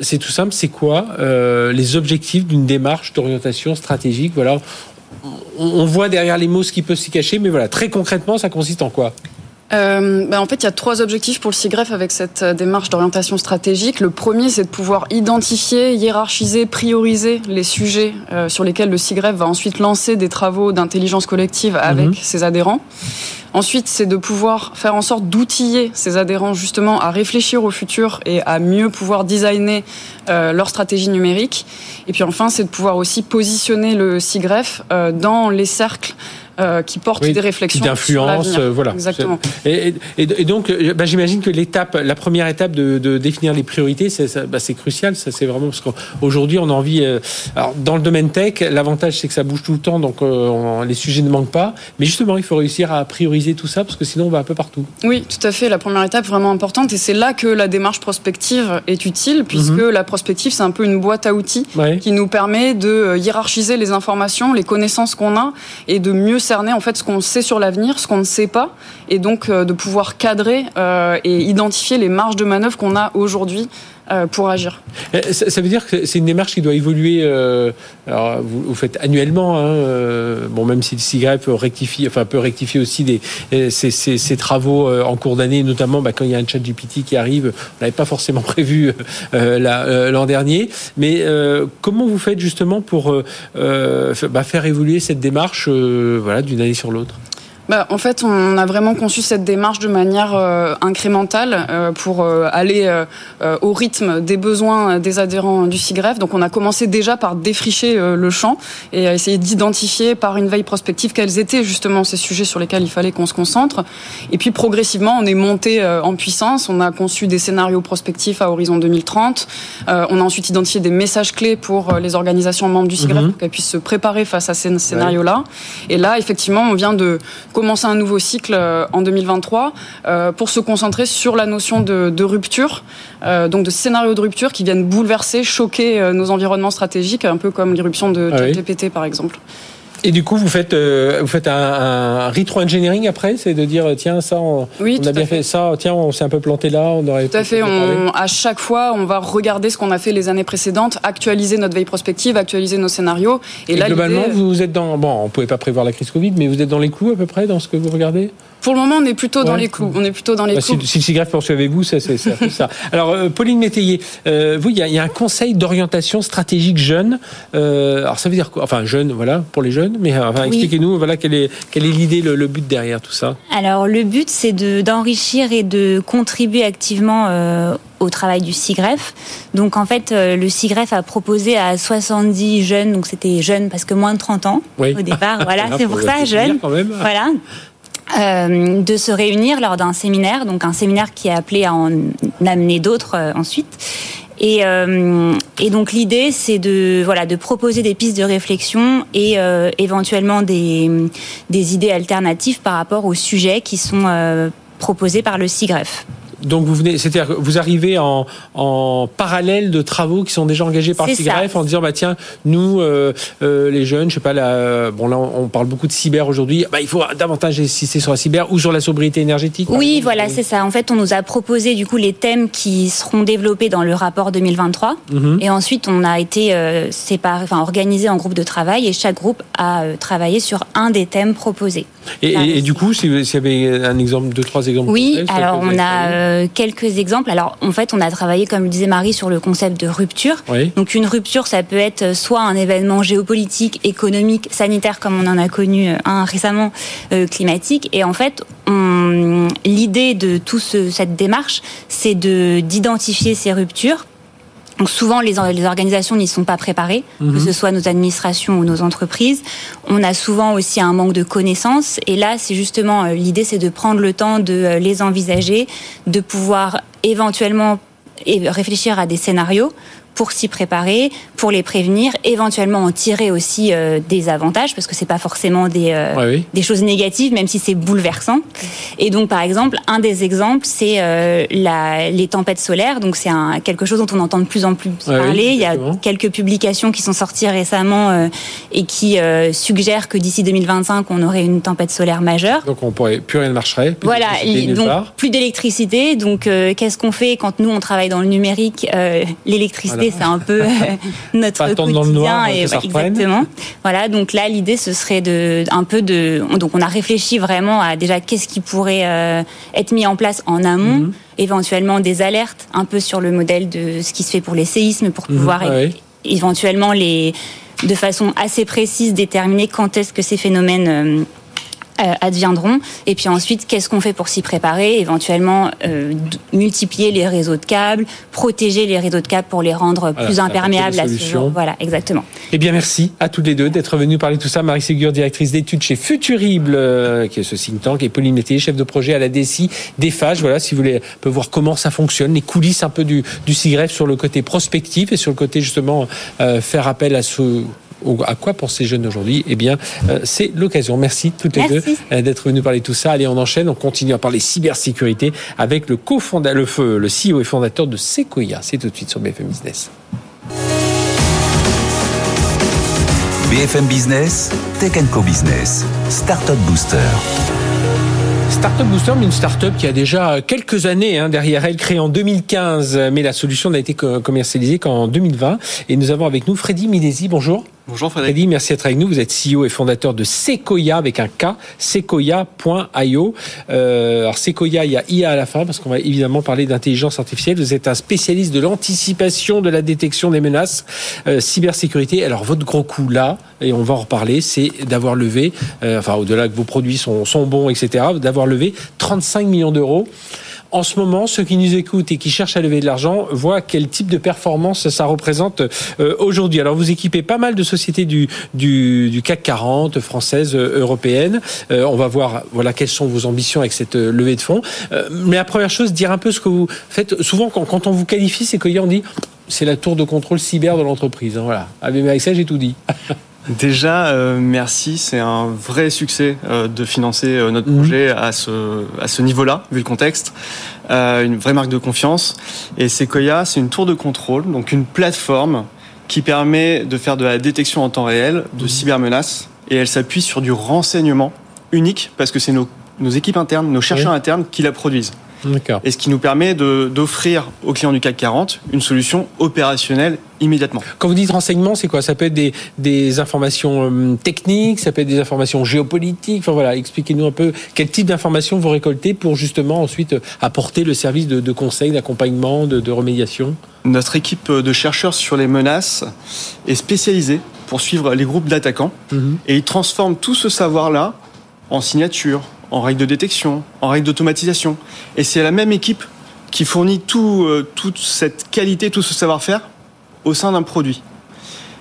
c'est tout simple, c'est quoi euh, les objectifs d'une démarche d'orientation stratégique? Voilà, on voit derrière les mots ce qui peut s'y cacher, mais voilà, très concrètement, ça consiste en quoi? Euh, ben en fait, il y a trois objectifs pour le CIGREF avec cette euh, démarche d'orientation stratégique. Le premier, c'est de pouvoir identifier, hiérarchiser, prioriser les sujets euh, sur lesquels le CIGREF va ensuite lancer des travaux d'intelligence collective avec mmh. ses adhérents. Ensuite, c'est de pouvoir faire en sorte d'outiller ses adhérents justement à réfléchir au futur et à mieux pouvoir designer euh, leur stratégie numérique. Et puis enfin, c'est de pouvoir aussi positionner le CIGREF euh, dans les cercles euh, qui portent oui, des réflexions d'influence, euh, voilà. Exactement. Et, et, et donc, bah, j'imagine que l'étape, la première étape de, de définir les priorités, c'est bah, crucial. Ça, c'est vraiment parce qu'aujourd'hui, on a envie. Euh, alors, dans le domaine tech, l'avantage c'est que ça bouge tout le temps, donc euh, on, les sujets ne manquent pas. Mais justement, il faut réussir à prioriser tout ça parce que sinon, on va un peu partout. Oui, tout à fait. La première étape vraiment importante, et c'est là que la démarche prospective est utile, puisque mm -hmm. la prospective, c'est un peu une boîte à outils ouais. qui nous permet de hiérarchiser les informations, les connaissances qu'on a, et de mieux en fait ce qu'on sait sur l'avenir, ce qu'on ne sait pas, et donc euh, de pouvoir cadrer euh, et identifier les marges de manœuvre qu'on a aujourd'hui pour agir. Ça, ça veut dire que c'est une démarche qui doit évoluer. Euh, alors vous, vous, faites annuellement, hein, euh, bon même si le peut rectifier, enfin peut rectifier aussi des ces, ces, ces travaux en cours d'année, notamment bah, quand il y a un chat GPT qui arrive, on n'avait pas forcément prévu l'an dernier. Mais comment vous faites justement pour bah, faire évoluer cette démarche, voilà, d'une année sur l'autre? Bah, en fait, on a vraiment conçu cette démarche de manière euh, incrémentale euh, pour euh, aller euh, au rythme des besoins des adhérents du CIGREF. Donc, on a commencé déjà par défricher le champ et essayer d'identifier par une veille prospective quels étaient justement ces sujets sur lesquels il fallait qu'on se concentre. Et puis, progressivement, on est monté en puissance. On a conçu des scénarios prospectifs à horizon 2030. on a ensuite identifié des messages clés pour les organisations membres du CIGREF mm -hmm. pour qu'elles puissent se préparer face à ces scénarios-là. Ouais. Et là, effectivement, on vient de commencer un nouveau cycle en 2023 euh, pour se concentrer sur la notion de, de rupture, euh, donc de scénarios de rupture qui viennent bouleverser, choquer euh, nos environnements stratégiques, un peu comme l'irruption de ah oui. GPT par exemple. Et du coup, vous faites, euh, vous faites un, un retro-engineering après C'est de dire, tiens, ça, on, oui, on a bien fait. fait. ça, tiens, on s'est un peu planté là, on aurait Tout à fait. On, à chaque fois, on va regarder ce qu'on a fait les années précédentes, actualiser notre veille prospective, actualiser nos scénarios. Et, et là, globalement, vous êtes dans. Bon, on ne pouvait pas prévoir la crise Covid, mais vous êtes dans les clous à peu près dans ce que vous regardez? Pour le moment, on est plutôt ouais. dans les clous. On est plutôt dans les bah, clous. Si, si le SIGREF poursuit avec vous, ça, c'est ça. Alors, euh, Pauline Métayer, euh, vous, il y, y, a un conseil d'orientation stratégique jeune. Euh, alors, ça veut dire quoi? Enfin, jeune, voilà, pour les jeunes. Mais enfin, oui. expliquez-nous, voilà, quelle est quelle est l'idée, le, le, but derrière tout ça? Alors, le but, c'est d'enrichir et de contribuer activement euh, au travail du CIGREF. Donc en fait, euh, le CIGREF a proposé à 70 jeunes, donc c'était jeunes parce que moins de 30 ans oui. au départ, voilà, c'est pour ça, jeunes. Voilà. Euh, de se réunir lors d'un séminaire, donc un séminaire qui est appelé à en amener d'autres euh, ensuite. Et, euh, et, donc l'idée, c'est de voilà de proposer des pistes de réflexion et euh, éventuellement des, des idées alternatives par rapport aux sujets qui sont proposés par le CIGREF. Donc vous venez, c'est-à-dire vous arrivez en, en, parallèle de travaux qui sont déjà engagés par SIGREF en disant bah tiens nous euh, euh, les jeunes, je sais pas là, bon là on parle beaucoup de cyber aujourd'hui, bah, il faut davantage insister sur la cyber ou sur la sobriété énergétique. Oui, voilà, c'est ça. En fait, on nous a proposé du coup les thèmes qui seront développés dans le rapport 2023 mhm. et ensuite on a été euh, séparé, enfin organisé en groupe de travail et chaque groupe a travaillé sur un des thèmes proposés. Et, du coup, si vous avez un exemple, deux trois exemples. Oui, alors on a euh, quelques exemples. Alors, en fait, on a travaillé, comme le disait Marie, sur le concept de rupture. Donc, une rupture, ça peut être soit un événement géopolitique, économique, sanitaire, comme on en a connu euh, un récemment, euh, climatique. Et en fait, l'idée de toute cette démarche, c'est de d'identifier ces ruptures donc souvent, les, organisations n'y sont pas préparées, que mhm. ce soit nos administrations ou nos entreprises. On a souvent aussi un manque de connaissances. Et là, c'est justement euh, l'idée, c'est de prendre le temps de euh, les envisager, de pouvoir éventuellement réfléchir à des scénarios pour s'y préparer, pour les prévenir, éventuellement en tirer aussi euh, des avantages, parce que c'est pas forcément des, euh, des choses négatives, même si c'est bouleversant. Et donc, par exemple, un des exemples, c'est euh, la, les tempêtes solaires. Donc, c'est quelque chose dont on entend de plus en plus parler. Il y a quelques publications qui sont sorties récemment et qui suggèrent que d'ici 2025, on aurait une tempête solaire majeure. Donc, on pourrait plus rien ne marcherait. Plus voilà, donc plus d'électricité. Donc, qu'est-ce qu'on fait quand nous on travaille dans le numérique L'électricité c'est un peu euh, notre quotidien et exactement. Voilà, donc là l'idée ce serait de un peu de donc on a réfléchi vraiment à déjà qu'est-ce qui pourrait euh, être mis en place en amont. Mhm. éventuellement des alertes un peu sur le modèle de ce qui se fait pour les séismes pour mhm. pouvoir éventuellement les de façon assez précise déterminer quand est-ce que ces phénomènes euh, adviendront. Et puis ensuite, qu'est-ce qu'on fait pour s'y préparer? Éventuellement, euh, multiplier les réseaux de câbles, protéger les réseaux de câbles pour les rendre plus imperméables à ce genre. Voilà, exactement. Eh bien, merci à toutes les deux d'être venues parler de tout ça. Marie Ségur, directrice d'études chez Futurible, euh, qui est ce think tank, et Pauline Métier, chef de projet à la DSI d'EFAGE. Voilà, si vous voulez un peu voir comment ça fonctionne, les coulisses un peu du, du CIGREF sur le côté prospectif et sur le côté justement faire appel à ce à quoi pour ces jeunes aujourd'hui Eh bien, euh, c'est l'occasion. Merci toutes les deux euh, d'être venues parler de tout ça. Allez, on enchaîne. On continue à parler cybersécurité avec le cofondateur, le, le CEO et fondateur de Sequoia. C'est tout de suite sur BFM Business. BFM Business, Tech Co Business, Startup Booster. Startup Booster, mais une startup qui a déjà quelques années hein, derrière elle, créée en 2015, mais la solution n'a été commercialisée qu'en 2020. Et nous avons avec nous Freddy Milesi. Bonjour. Bonjour Frédéric. Merci d'être avec nous. Vous êtes CEO et fondateur de Sequoia avec un K, sequoia.io. Euh, alors Sequoia, il y a IA à la fin parce qu'on va évidemment parler d'intelligence artificielle. Vous êtes un spécialiste de l'anticipation de la détection des menaces euh, cybersécurité. Alors votre gros coup là, et on va en reparler, c'est d'avoir levé, euh, enfin au-delà que vos produits sont, sont bons, etc., d'avoir levé 35 millions d'euros en ce moment, ceux qui nous écoutent et qui cherchent à lever de l'argent voient quel type de performance ça représente euh, aujourd'hui. Alors, vous équipez pas mal de sociétés du, du, CAC 40, françaises, euh, européennes. Euh, on va voir voilà, quelles sont vos ambitions avec cette levée de fonds. mais la première chose, dire un peu ce que vous faites. Souvent, quand, on vous qualifie, c'est qu'on dit c'est la tour de contrôle cyber de l'entreprise. Hein, voilà. Avec ça, j'ai tout dit. Déjà, euh, merci. C'est un vrai succès euh, de financer euh, notre mhm. projet à ce, à ce niveau-là, vu le contexte. une vraie marque de confiance. Et Sequoia, c'est une tour de contrôle, donc une plateforme qui permet de faire de la détection en temps réel de mhm. cybermenaces. Et elle s'appuie sur du renseignement unique, parce que c'est nos, nos équipes internes, nos chercheurs internes qui la produisent. Et ce qui nous permet d'offrir aux clients du CAC 40 une solution opérationnelle immédiatement. Quand vous dites renseignement, c'est quoi? Ça peut être des, des, informations euh, techniques, ça peut être des informations géopolitiques? Enfin voilà, expliquez-nous un peu quel type d'informations vous récoltez pour justement ensuite euh, apporter le service de, de conseil, d'accompagnement, de, de, remédiation? Notre équipe de chercheurs sur les menaces est spécialisée pour suivre les groupes d'attaquants mhm. et ils transforment tout ce savoir-là en signature, en règles de détection, en règles d'automatisation. Et c'est la même équipe qui fournit euh, toute cette qualité, tout ce savoir-faire au sein d'un produit.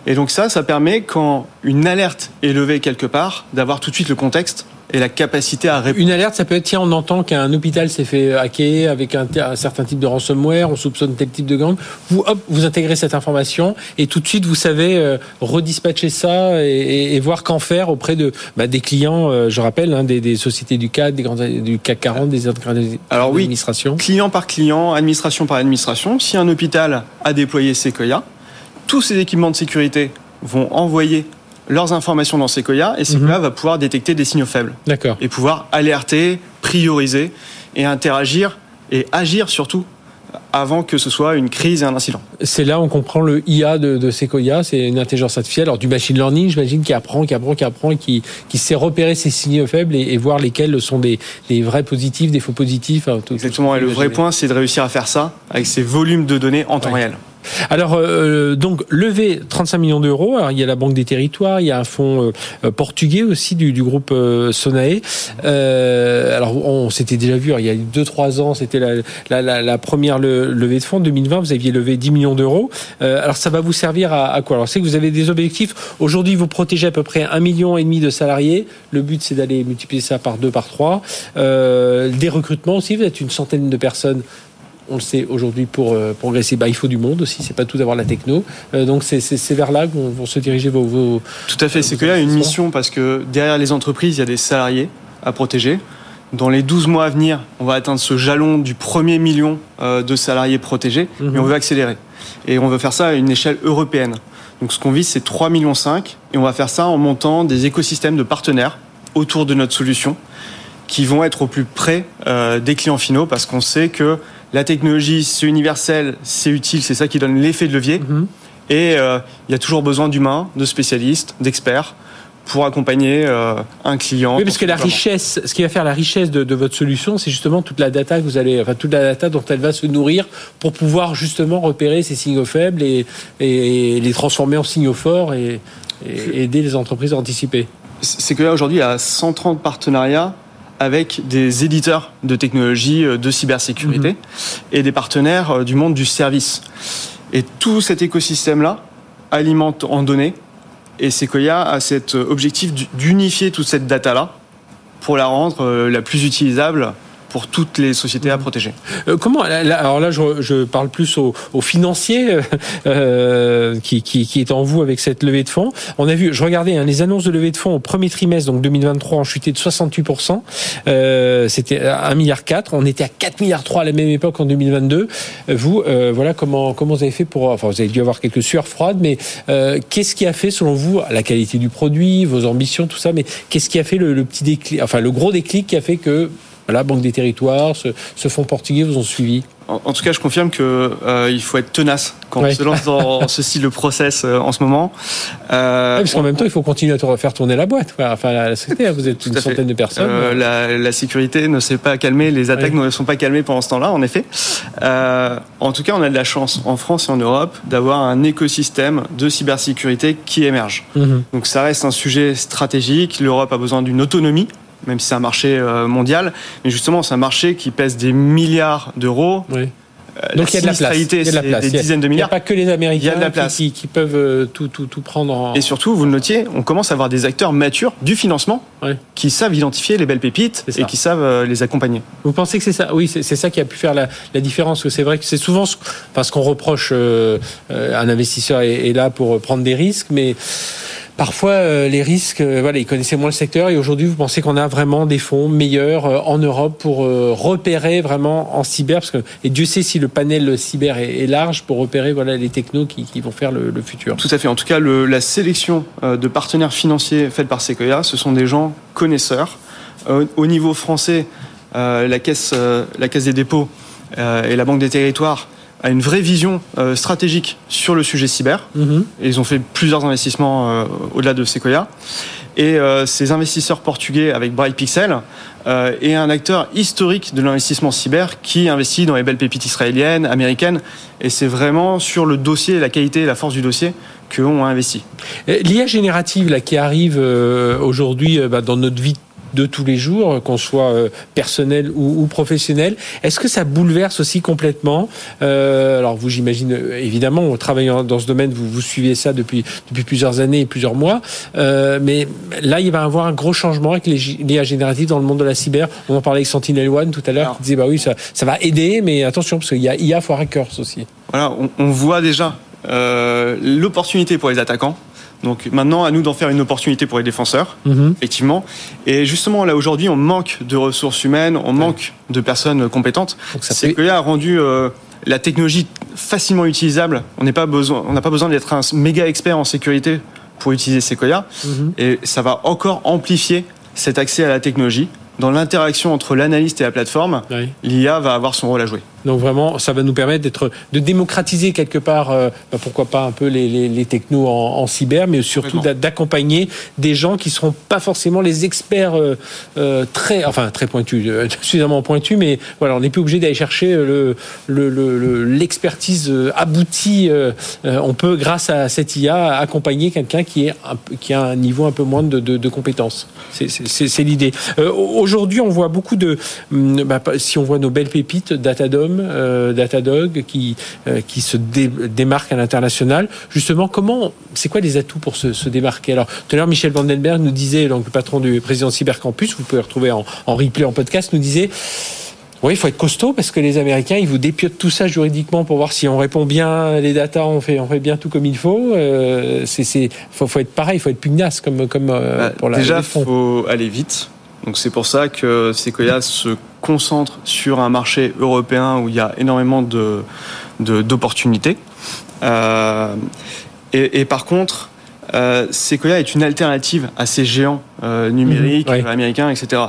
Et donc ça, ça permet quand une alerte est levée quelque part, d'avoir tout de suite le contexte et la capacité à répondre. Une alerte, ça peut être, tiens, on entend qu'un hôpital s'est fait hacker avec un, certain type de ransomware, on soupçonne tel type de gang. Vous, hop, vous intégrez cette information et tout de suite, vous savez euh, redispatcher ça et, voir qu'en faire auprès de bah, des clients, euh, je rappelle, hein, des, sociétés du CAC, des grandes, du CAC 40, des Alors oui, client par client, administration par administration. Si un hôpital a déployé Sequoia, tous ces équipements de sécurité vont envoyer leurs informations dans Sequoia et Sequoia mhm. va pouvoir détecter des signaux faibles. D'accord. Et pouvoir alerter, prioriser et interagir et agir surtout avant que ce soit une crise et un incident. C'est là où on comprend le IA de, Sequoia, c'est une intelligence artificielle, alors du machine learning, j'imagine, qui apprend, qui apprend, qui apprend, et qui, qui sait repérer ces signaux faibles et, voir lesquels sont des, vrais positifs, des faux positifs. Exactement, et le vrai point, c'est de réussir à faire ça avec ces volumes de données en temps réel. Alors, euh, donc, lever 35 millions d'euros. Alors, il y a la Banque des Territoires, il y a un fonds euh, portugais aussi du, groupe euh, Sonae. alors, on s'était déjà vu, il y a 2-3 ans, c'était la, première levée de fonds. 2020, vous aviez levé 10 millions d'euros. alors, ça va vous servir à, quoi? Alors, c'est que vous avez des objectifs. Aujourd'hui, vous protégez à peu près un million et demi de salariés. Le but, c'est d'aller multiplier ça par 2, par 3. des recrutements aussi, vous êtes une centaine de personnes on le sait aujourd'hui pour euh, progresser, bah, il faut du monde aussi, c'est pas tout d'avoir la techno. Euh, donc c'est vers là que vont, se diriger vos, Tout à fait, c'est qu'il y a une mission parce que derrière les entreprises, il y a des salariés à protéger. Dans les 12 mois à venir, on va atteindre ce jalon du premier million euh, de salariés protégés, mais mhm. on veut accélérer. Et on veut faire ça à une échelle européenne. Donc ce qu'on vise, c'est 3,5 millions et on va faire ça en montant des écosystèmes de partenaires autour de notre solution qui vont être au plus près des clients finaux parce qu'on sait que la technologie, c'est universel, c'est utile, c'est ça qui donne l'effet de levier. Mhm. Et euh, il y a toujours besoin d'humains, de spécialistes, d'experts pour accompagner euh, un client. Oui, parce que la richesse, ce qui va faire la richesse de, votre solution, c'est justement toute la data que vous allez, enfin toute la data dont elle va se nourrir pour pouvoir justement repérer ces signaux faibles et, les transformer en signaux forts et, et aider les entreprises à anticiper. C'est que là aujourd'hui, il y a 130 partenariats avec des éditeurs de technologies euh, de cybersécurité mhm. et des partenaires euh, du monde du service. Et tout cet écosystème-là alimente en données et Sequoia a cet objectif d'unifier toute cette data-là pour la rendre euh, la plus utilisable pour toutes les sociétés à protéger. Euh, comment Alors là, je, parle plus aux, financiers euh, euh, qui, qui, est en vous avec cette levée de fonds. On a vu, je regardais hein, les annonces de levée de fonds au premier trimestre, donc 2023, ont chuté de 68 C'était 1 milliard 4. On était à 4 milliards 3 à la même époque en 2022. Vous, voilà comment comment vous avez fait pour. Enfin, vous avez dû avoir quelques sueurs froides, mais qu'est-ce qui a fait, selon vous, la qualité du produit, vos ambitions, tout ça, mais qu'est-ce qui a fait le, le petit déclic, enfin le gros déclic qui a fait que la Banque des Territoires, ce, fonds portugais vous ont suivi en, tout cas, je confirme qu'il euh, faut être tenace quand on se lance dans ce style de process euh, en ce moment. Euh, parce qu'en même temps, il faut continuer à faire tourner la boîte. Enfin, la, société, vous êtes une centaine de personnes. La, sécurité ne s'est pas calmée, les attaques ne sont pas calmées pendant ce temps-là, en effet. en tout cas, on a de la chance en France et en Europe d'avoir un écosystème de cybersécurité qui émerge. Mhm. Donc, ça reste un sujet stratégique. L'Europe a besoin d'une autonomie même si c'est un marché euh, mondial. Mais justement, c'est un marché qui pèse des milliards d'euros. Oui. Euh, Donc il y a de la place. Il y a de la place. Des dizaines de milliards. Il n'y a pas que les Américains Qui, qui, peuvent euh, tout, tout, tout, prendre en... Et surtout, vous le notiez, on commence à avoir des acteurs matures du financement qui savent identifier les belles pépites et qui savent les accompagner. Vous pensez que c'est ça? Oui, c'est ça qui a pu faire la, la différence. C'est vrai que c'est souvent ce, parce qu'on reproche un investisseur est, est, là pour prendre des risques, mais Parfois, euh, les risques, euh, voilà, ils connaissaient moins le secteur et aujourd'hui, vous pensez qu'on a vraiment des fonds meilleurs euh, en Europe pour repérer vraiment en cyber, et Dieu sait si le panel cyber est, large pour repérer voilà les technos qui, vont faire le, futur. Tout à fait. En tout cas, la sélection de partenaires financiers faite par Sequoia, ce sont des gens connaisseurs. Au niveau français, la caisse, la caisse des dépôts et la Banque des territoires a une vraie vision euh, stratégique sur le sujet cyber. Mhm. ils ont fait plusieurs investissements euh, au-delà de Sequoia. Et euh, ces investisseurs portugais avec Bright Pixel est un acteur historique de l'investissement cyber qui investit dans les belles pépites israéliennes, américaines. Et c'est vraiment sur le dossier, la qualité et la force du dossier qu'on a investi. L'IA générative là, qui arrive aujourd'hui bah, dans notre vie de tous les jours, qu'on soit personnel ou, professionnel. Est-ce que ça bouleverse aussi complètement Alors vous, j'imagine évidemment, en travaillant dans ce domaine, vous, vous suivez ça depuis depuis plusieurs années et plusieurs mois, mais là, il va y avoir un gros changement avec l'IA générative dans le monde de la cyber. On en parlait avec Sentinel One tout à l'heure, qui disait bah oui, ça, ça va aider, mais attention parce qu'il y a IA for hackers aussi. Voilà, on, voit déjà euh, l'opportunité pour les attaquants. Donc maintenant, à nous d'en faire une opportunité pour les défenseurs, mhm. effectivement. Et justement, là aujourd'hui, on manque de ressources humaines, on manque de personnes compétentes. C'est que a rendu euh, la technologie facilement utilisable. On n'a pas besoin, on n'a pas besoin d'être un méga expert en sécurité pour utiliser Sequoia. Mhm. Et ça va encore amplifier cet accès à la technologie dans l'interaction entre l'analyste et la plateforme, l'IA va avoir son rôle à jouer. Donc vraiment, ça va nous permettre d'être, de démocratiser quelque part, euh, bah, pourquoi pas un peu les, les, les technos en, en, cyber, mais surtout d'accompagner des gens qui seront pas forcément les experts euh, euh très, enfin très pointus, suffisamment pointus, mais voilà, on n'est plus obligé d'aller chercher le, l'expertise le, aboutie. on peut, grâce à cette IA, accompagner quelqu'un qui est qui a un niveau un peu moins de, de, de compétences. C'est l'idée. Aujourd'hui, on voit beaucoup de, hum, bah, si on voit nos belles pépites, Datadom euh, Datadog, qui, euh, qui se démarque à l'international. Justement, comment, c'est quoi les atouts pour se, démarquer? Alors, tout à l'heure, Michel Vandenberg nous disait, donc le patron du président Cybercampus, vous pouvez le retrouver en, replay en podcast, nous disait. Oui, il faut être costaud parce que les Américains, ils vous dépiotent tout ça juridiquement pour voir si on répond bien les datas, on fait, on fait bien tout comme il faut. Euh, c'est, faut, faut, être pareil, il faut être pugnace comme, comme bah, pour la. Déjà, il faut aller vite. Donc c'est pour ça que Sequoia se concentre sur un marché européen où il y a énormément de, d'opportunités. Euh, et, par contre, euh, Sequoia est une alternative à ces géants euh, numériques, mhm, américains, etc.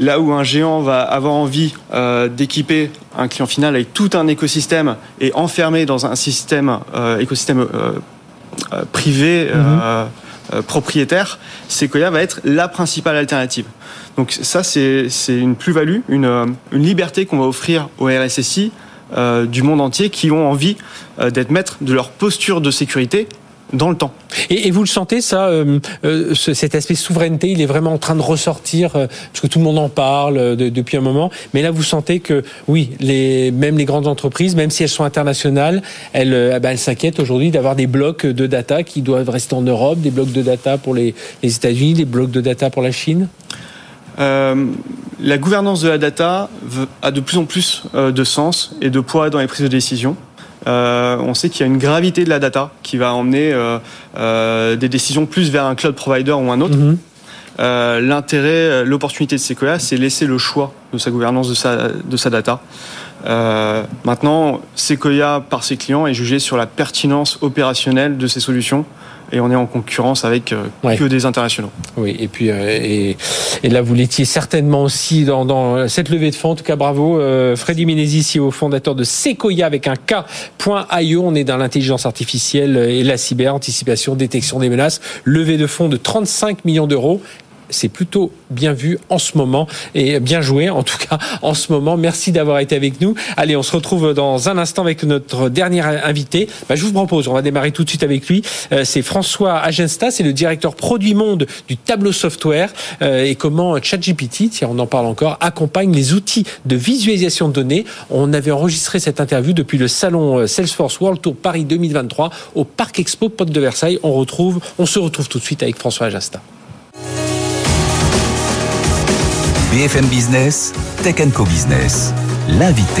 Là où un géant va avoir envie d'équiper un client final avec tout un écosystème et enfermé dans un système écosystème privé. Mhm. Propriétaire, Sequoia va être la principale alternative. Donc ça, c'est une plus-value, une, euh, une, liberté qu'on va offrir aux RSSI euh, du monde entier qui ont envie euh, d'être maîtres de leur posture de sécurité dans le temps. Et, vous le sentez, ça, euh, cet aspect souveraineté, il est vraiment en train de ressortir, parce que tout le monde en parle depuis un moment, mais là, vous sentez que, oui, les, même les grandes entreprises, même si elles sont internationales, elles, eh ben, elles s'inquiètent aujourd'hui d'avoir des blocs de data qui doivent rester en Europe, des blocs de data pour les, les États-Unis, des blocs de data pour la Chine? Euh, la gouvernance de la data a de plus en plus euh, de sens et de poids dans les prises de décision. Euh, on sait qu'il y a une gravité de la data qui va emmener des décisions plus vers un cloud provider ou un autre. Mhm. L'intérêt, l'opportunité de Sequoia, c'est laisser le choix de sa gouvernance de sa, de sa data. maintenant, Sequoia, par ses clients, est jugé sur la pertinence opérationnelle de ses solutions et on est en concurrence avec euh, que des internationaux. Oui, et puis euh, et, et, là vous l'étiez certainement aussi dans, dans, cette levée de fonds. En tout cas, bravo, euh, Freddy Menezes, CEO fondateur de Sequoia avec un K.io. On est dans l'intelligence artificielle et la cyber, anticipation, détection des menaces. Levée de fonds de 35 millions d'euros c'est plutôt bien vu en ce moment et bien joué en tout cas en ce moment. Merci d'avoir été avec nous. Allez, on se retrouve dans un instant avec notre dernier invité. Bah, je vous propose, on va démarrer tout de suite avec lui. Euh, c'est François Agensta, c'est le directeur produit monde du Tableau Software euh, et comment ChatGPT, si on en parle encore, accompagne les outils de visualisation de données. On avait enregistré cette interview depuis le salon euh, Salesforce World Tour Paris 2023 au Parc Expo Porte de Versailles. On on se retrouve tout de suite avec François Agensta. BFM Business, Tech Co Business, l'invité.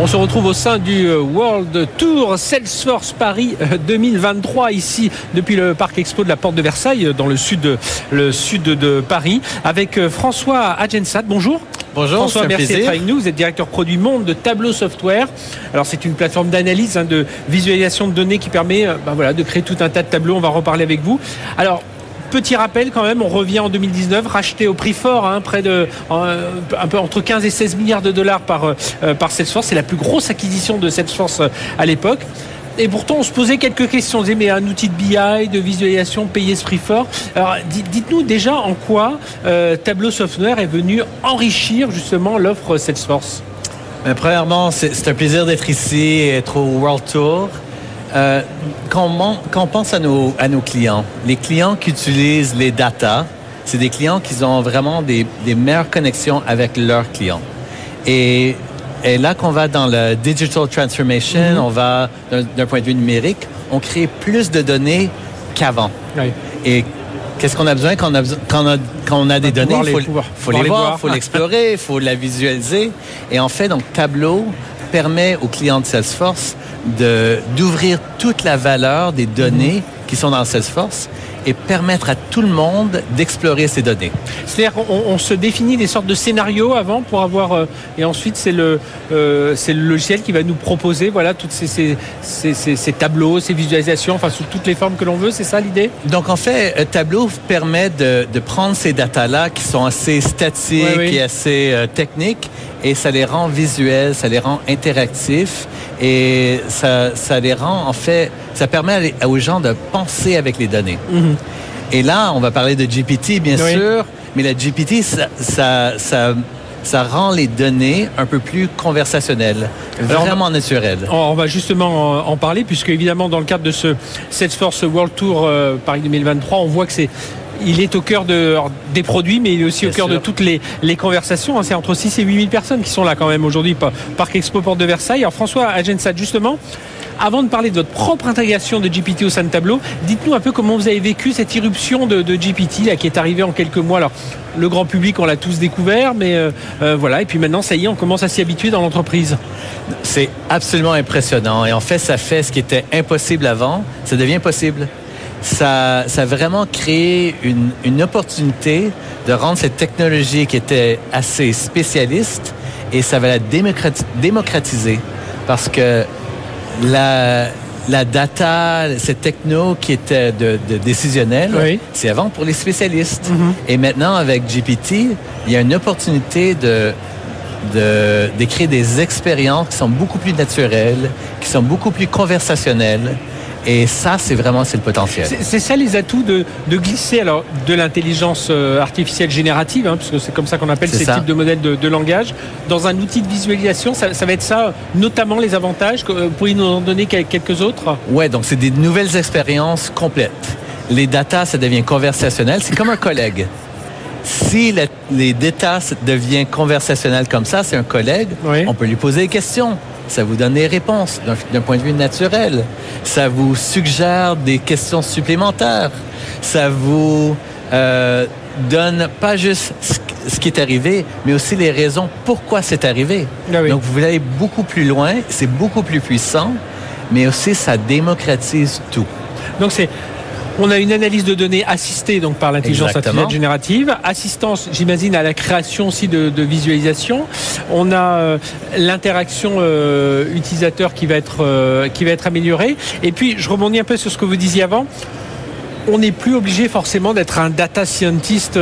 On se retrouve au sein du euh, World Tour Salesforce Paris 2023 euh, ici depuis le Parc Expo de la Porte de Versailles dans le sud de, le sud de Paris avec François Agensat. Bonjour. Bonjour, François, merci d'être avec nous. Vous êtes directeur produit monde de Tableau Software. Alors c'est une plateforme d'analyse, hein, de visualisation de données qui permet ben voilà, de créer tout un tas de tableaux. On va reparler avec vous. Alors petit rappel quand même, on revient en 2019, racheté au prix fort, hein, près de un peu entre 15 et 16 milliards de dollars par, euh, par Salesforce. C'est la plus grosse acquisition de Salesforce euh, à l'époque. Et pourtant, on se posait quelques questions. On disait, mais un outil de BI, de visualisation payé ce prix fort. Alors, dites-nous déjà en quoi euh, Tableau Software est venu enrichir justement l'offre Salesforce. premièrement, c'est un plaisir d'être ici, être au World Tour. Euh, quand, on, pense à nos, à nos clients, les clients qui utilisent les data, c'est des clients qui ont vraiment des, des meilleures connexions avec leurs clients. Et, et là qu'on va dans la digital transformation, mm-hmm. on va d'un point de vue numérique, on crée plus de données qu'avant. Et qu'est-ce qu'on a besoin quand on a, quand on a, quand on a des données? Il faut, faut, les voir, il faut l'explorer, il faut la visualiser. Et en fait, donc, Tableau permet aux clients de Salesforce d'ouvrir toute la valeur des données qui sont dans Salesforce et permettre à tout le monde d'explorer ces données. C'est-à-dire qu'on se définit des sortes de scénarios avant pour avoir euh, et ensuite c'est le euh, c'est le logiciel qui va nous proposer voilà toutes ces, ces, ces, ces, tableaux, ces visualisations, enfin sous toutes les formes que l'on veut, c'est ça l'idée? Donc en fait, euh, Tableau permet de, de prendre ces datas là qui sont assez statiques et assez techniques et ça les rend visuels, ça les rend interactifs et ça, ça les rend, en fait, ça permet aux gens de penser avec les données. Mhm. Et là, on va parler de GPT, bien sûr, mais la GPT, ça, ça, ça, ça, rend les données un peu plus conversationnelles, vraiment naturelles. On va justement en parler, puisque évidemment, dans le cadre de ce Salesforce World Tour euh, Paris 2023, on voit que c'est il est au cœur de, des produits, mais il est aussi au cœur de toutes les, conversations. Hein. C'est entre 6 et 8 000 personnes qui sont là quand même aujourd'hui, Parc Expo Porte de Versailles. Alors François Agensat, justement, avant de parler de votre propre intégration de GPT au sein de Tableau, dites-nous un peu comment vous avez vécu cette irruption de, GPT là, qui est arrivée en quelques mois. Alors, le grand public, on l'a tous découvert, mais euh, euh, voilà. Et puis maintenant, ça y est, on commence à s'y habituer dans l'entreprise. C'est absolument impressionnant. Et en fait, ça fait ce qui était impossible avant, ça devient possible ça, ça a vraiment créé une, une opportunité de rendre cette technologie qui était assez spécialiste et ça va la démocratiser parce que la, la data, cette techno qui était de, de décisionnelle, c'est avant pour les spécialistes. Mm-hmm. Et maintenant, avec GPT, il y a une opportunité de, de, d'écrire des expériences qui sont beaucoup plus naturelles, qui sont beaucoup plus conversationnelles, et ça, c'est vraiment c'est le potentiel. C'est ça les atouts de, de, glisser alors de l'intelligence euh, artificielle générative, hein, parce que c'est comme ça qu'on appelle ces types de modèles de, de, langage, dans un outil de visualisation. Ça, ça, va être ça, notamment les avantages. Vous pourriez nous en donner quelques autres? Ouais, donc c'est des nouvelles expériences complètes. Les data, ça devient conversationnel. C'est comme un collègue. Si les data deviennent conversationnels comme ça, c'est un collègue, on peut lui poser des questions ça vous donne des réponses d'un point de vue naturel. Ça vous suggère des questions supplémentaires. Ça vous euh, donne pas juste ce qui est arrivé, mais aussi les raisons pourquoi c'est arrivé. Ah Donc vous allez beaucoup plus loin, c'est beaucoup plus puissant, mais aussi ça démocratise tout. Donc c'est on a une analyse de données assistée donc par l'intelligence artificielle générative, assistance, j'imagine, à la création aussi de, visualisation. On a euh, l'interaction euh, utilisateur qui va être euh, qui va être améliorée. Et puis, je rebondis un peu sur ce que vous disiez avant. On n'est plus obligé forcément d'être un data scientist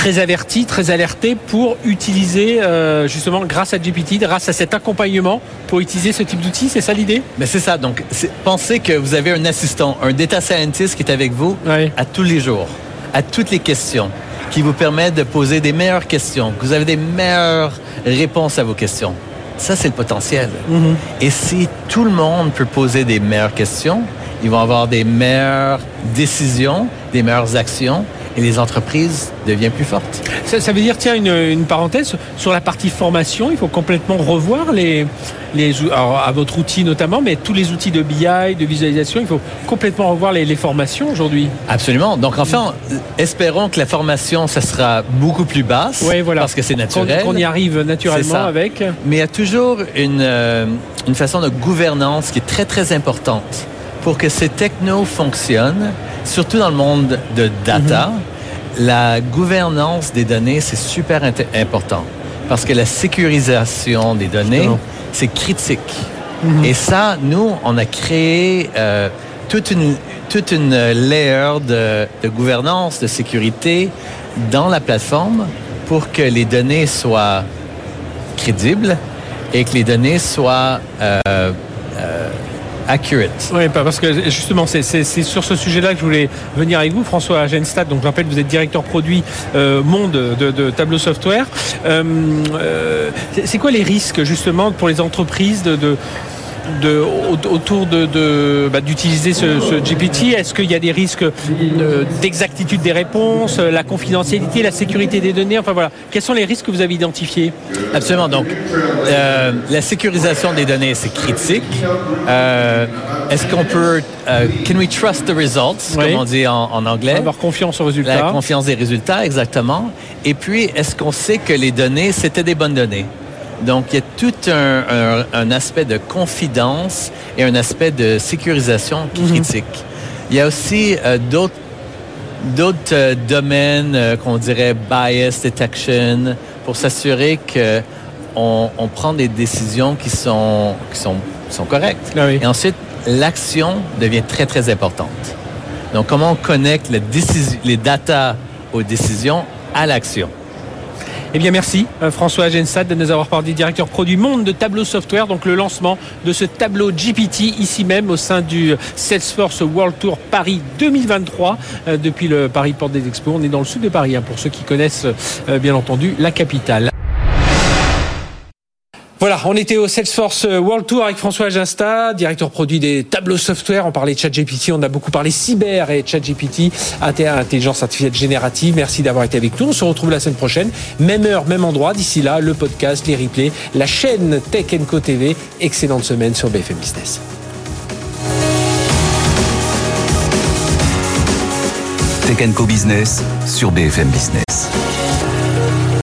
très averti, très alerté pour utiliser euh, justement grâce à GPT, grâce à cet accompagnement pour utiliser ce type d'outil. C'est ça l'idée? Mais c'est ça. Donc, pensez que vous avez un assistant, un data scientist qui est avec vous à tous les jours, à toutes les questions, qui vous permet de poser des meilleures questions, que vous avez des meilleures réponses à vos questions. Ça, c'est le potentiel. Mm-hmm. Et si tout le monde peut poser des meilleures questions, ils vont avoir des meilleures décisions, des meilleures actions et les entreprises deviennent plus fortes. Ça, veut dire, tiens, une, parenthèse, sur la partie formation, il faut complètement revoir les, les à votre outil notamment, mais tous les outils de BI, de visualisation, il faut complètement revoir les, formations aujourd'hui. Absolument. Donc enfin, espérons que la formation, ça sera beaucoup plus basse, oui, voilà. parce que c'est naturel. Qu'on y arrive naturellement avec. Mais il y a toujours une, euh, une façon de gouvernance qui est très, très importante pour que ces technos fonctionnent surtout dans le monde de data, mhm. la gouvernance des données, c'est super important parce que la sécurisation des données, c'est critique. Mhm. Et ça, nous, on a créé euh, toute une toute une layer de, gouvernance, de sécurité dans la plateforme pour que les données soient crédibles et que les données soient euh, euh, Oui, parce que justement, c'est sur ce sujet-là que je voulais venir avec vous, François Agenstad. Donc, je rappelle, vous êtes directeur produit euh, monde de, Tableau Software. Euh, euh, c'est quoi les risques, justement, pour les entreprises de, de, autour de, bah, d'utiliser ce, GPT Est-ce qu'il y a des risques d'exactitude des réponses, la confidentialité, la sécurité des données? Enfin voilà, quels sont les risques que vous avez identifiés? Absolument. Donc, la sécurisation des données, c'est critique. est-ce qu'on peut, can we trust the results, comme on dit en, anglais? Avoir confiance aux résultats. La confiance des résultats, exactement. Et puis, est-ce qu'on sait que les données, c'était des bonnes données? Donc, il y a tout un, aspect de confidence et un aspect de sécurisation qui mhm. critique. Il y a aussi euh, d'autres d'autres euh, domaines euh, qu'on dirait bias detection pour s'assurer que on, prend des décisions qui sont qui sont, sont correctes. Ah et ensuite, l'action devient très très importante. Donc, comment on connecte les, les data aux décisions à l'action. Eh bien, merci euh, François Agensat de nous avoir parlé, directeur produit Monde de Tableau Software, donc le lancement de ce tableau GPT ici même au sein du Salesforce World Tour Paris 2023 euh, depuis le Paris Porte des Expos. On est dans le sud de Paris hein, pour ceux qui connaissent euh, bien entendu la capitale. On était au Salesforce World Tour avec François Aginsta, directeur produit des tableaux software. On parlait de ChatGPT, on a beaucoup parlé cyber et ChatGPT, intelligence artificielle générative. Merci d'avoir été avec nous. On se retrouve la semaine prochaine, même heure, même endroit. D'ici là, le podcast, les replays, la chaîne Tech Co TV. Excellente semaine sur BFM Business. Tech Co Business sur BFM Business.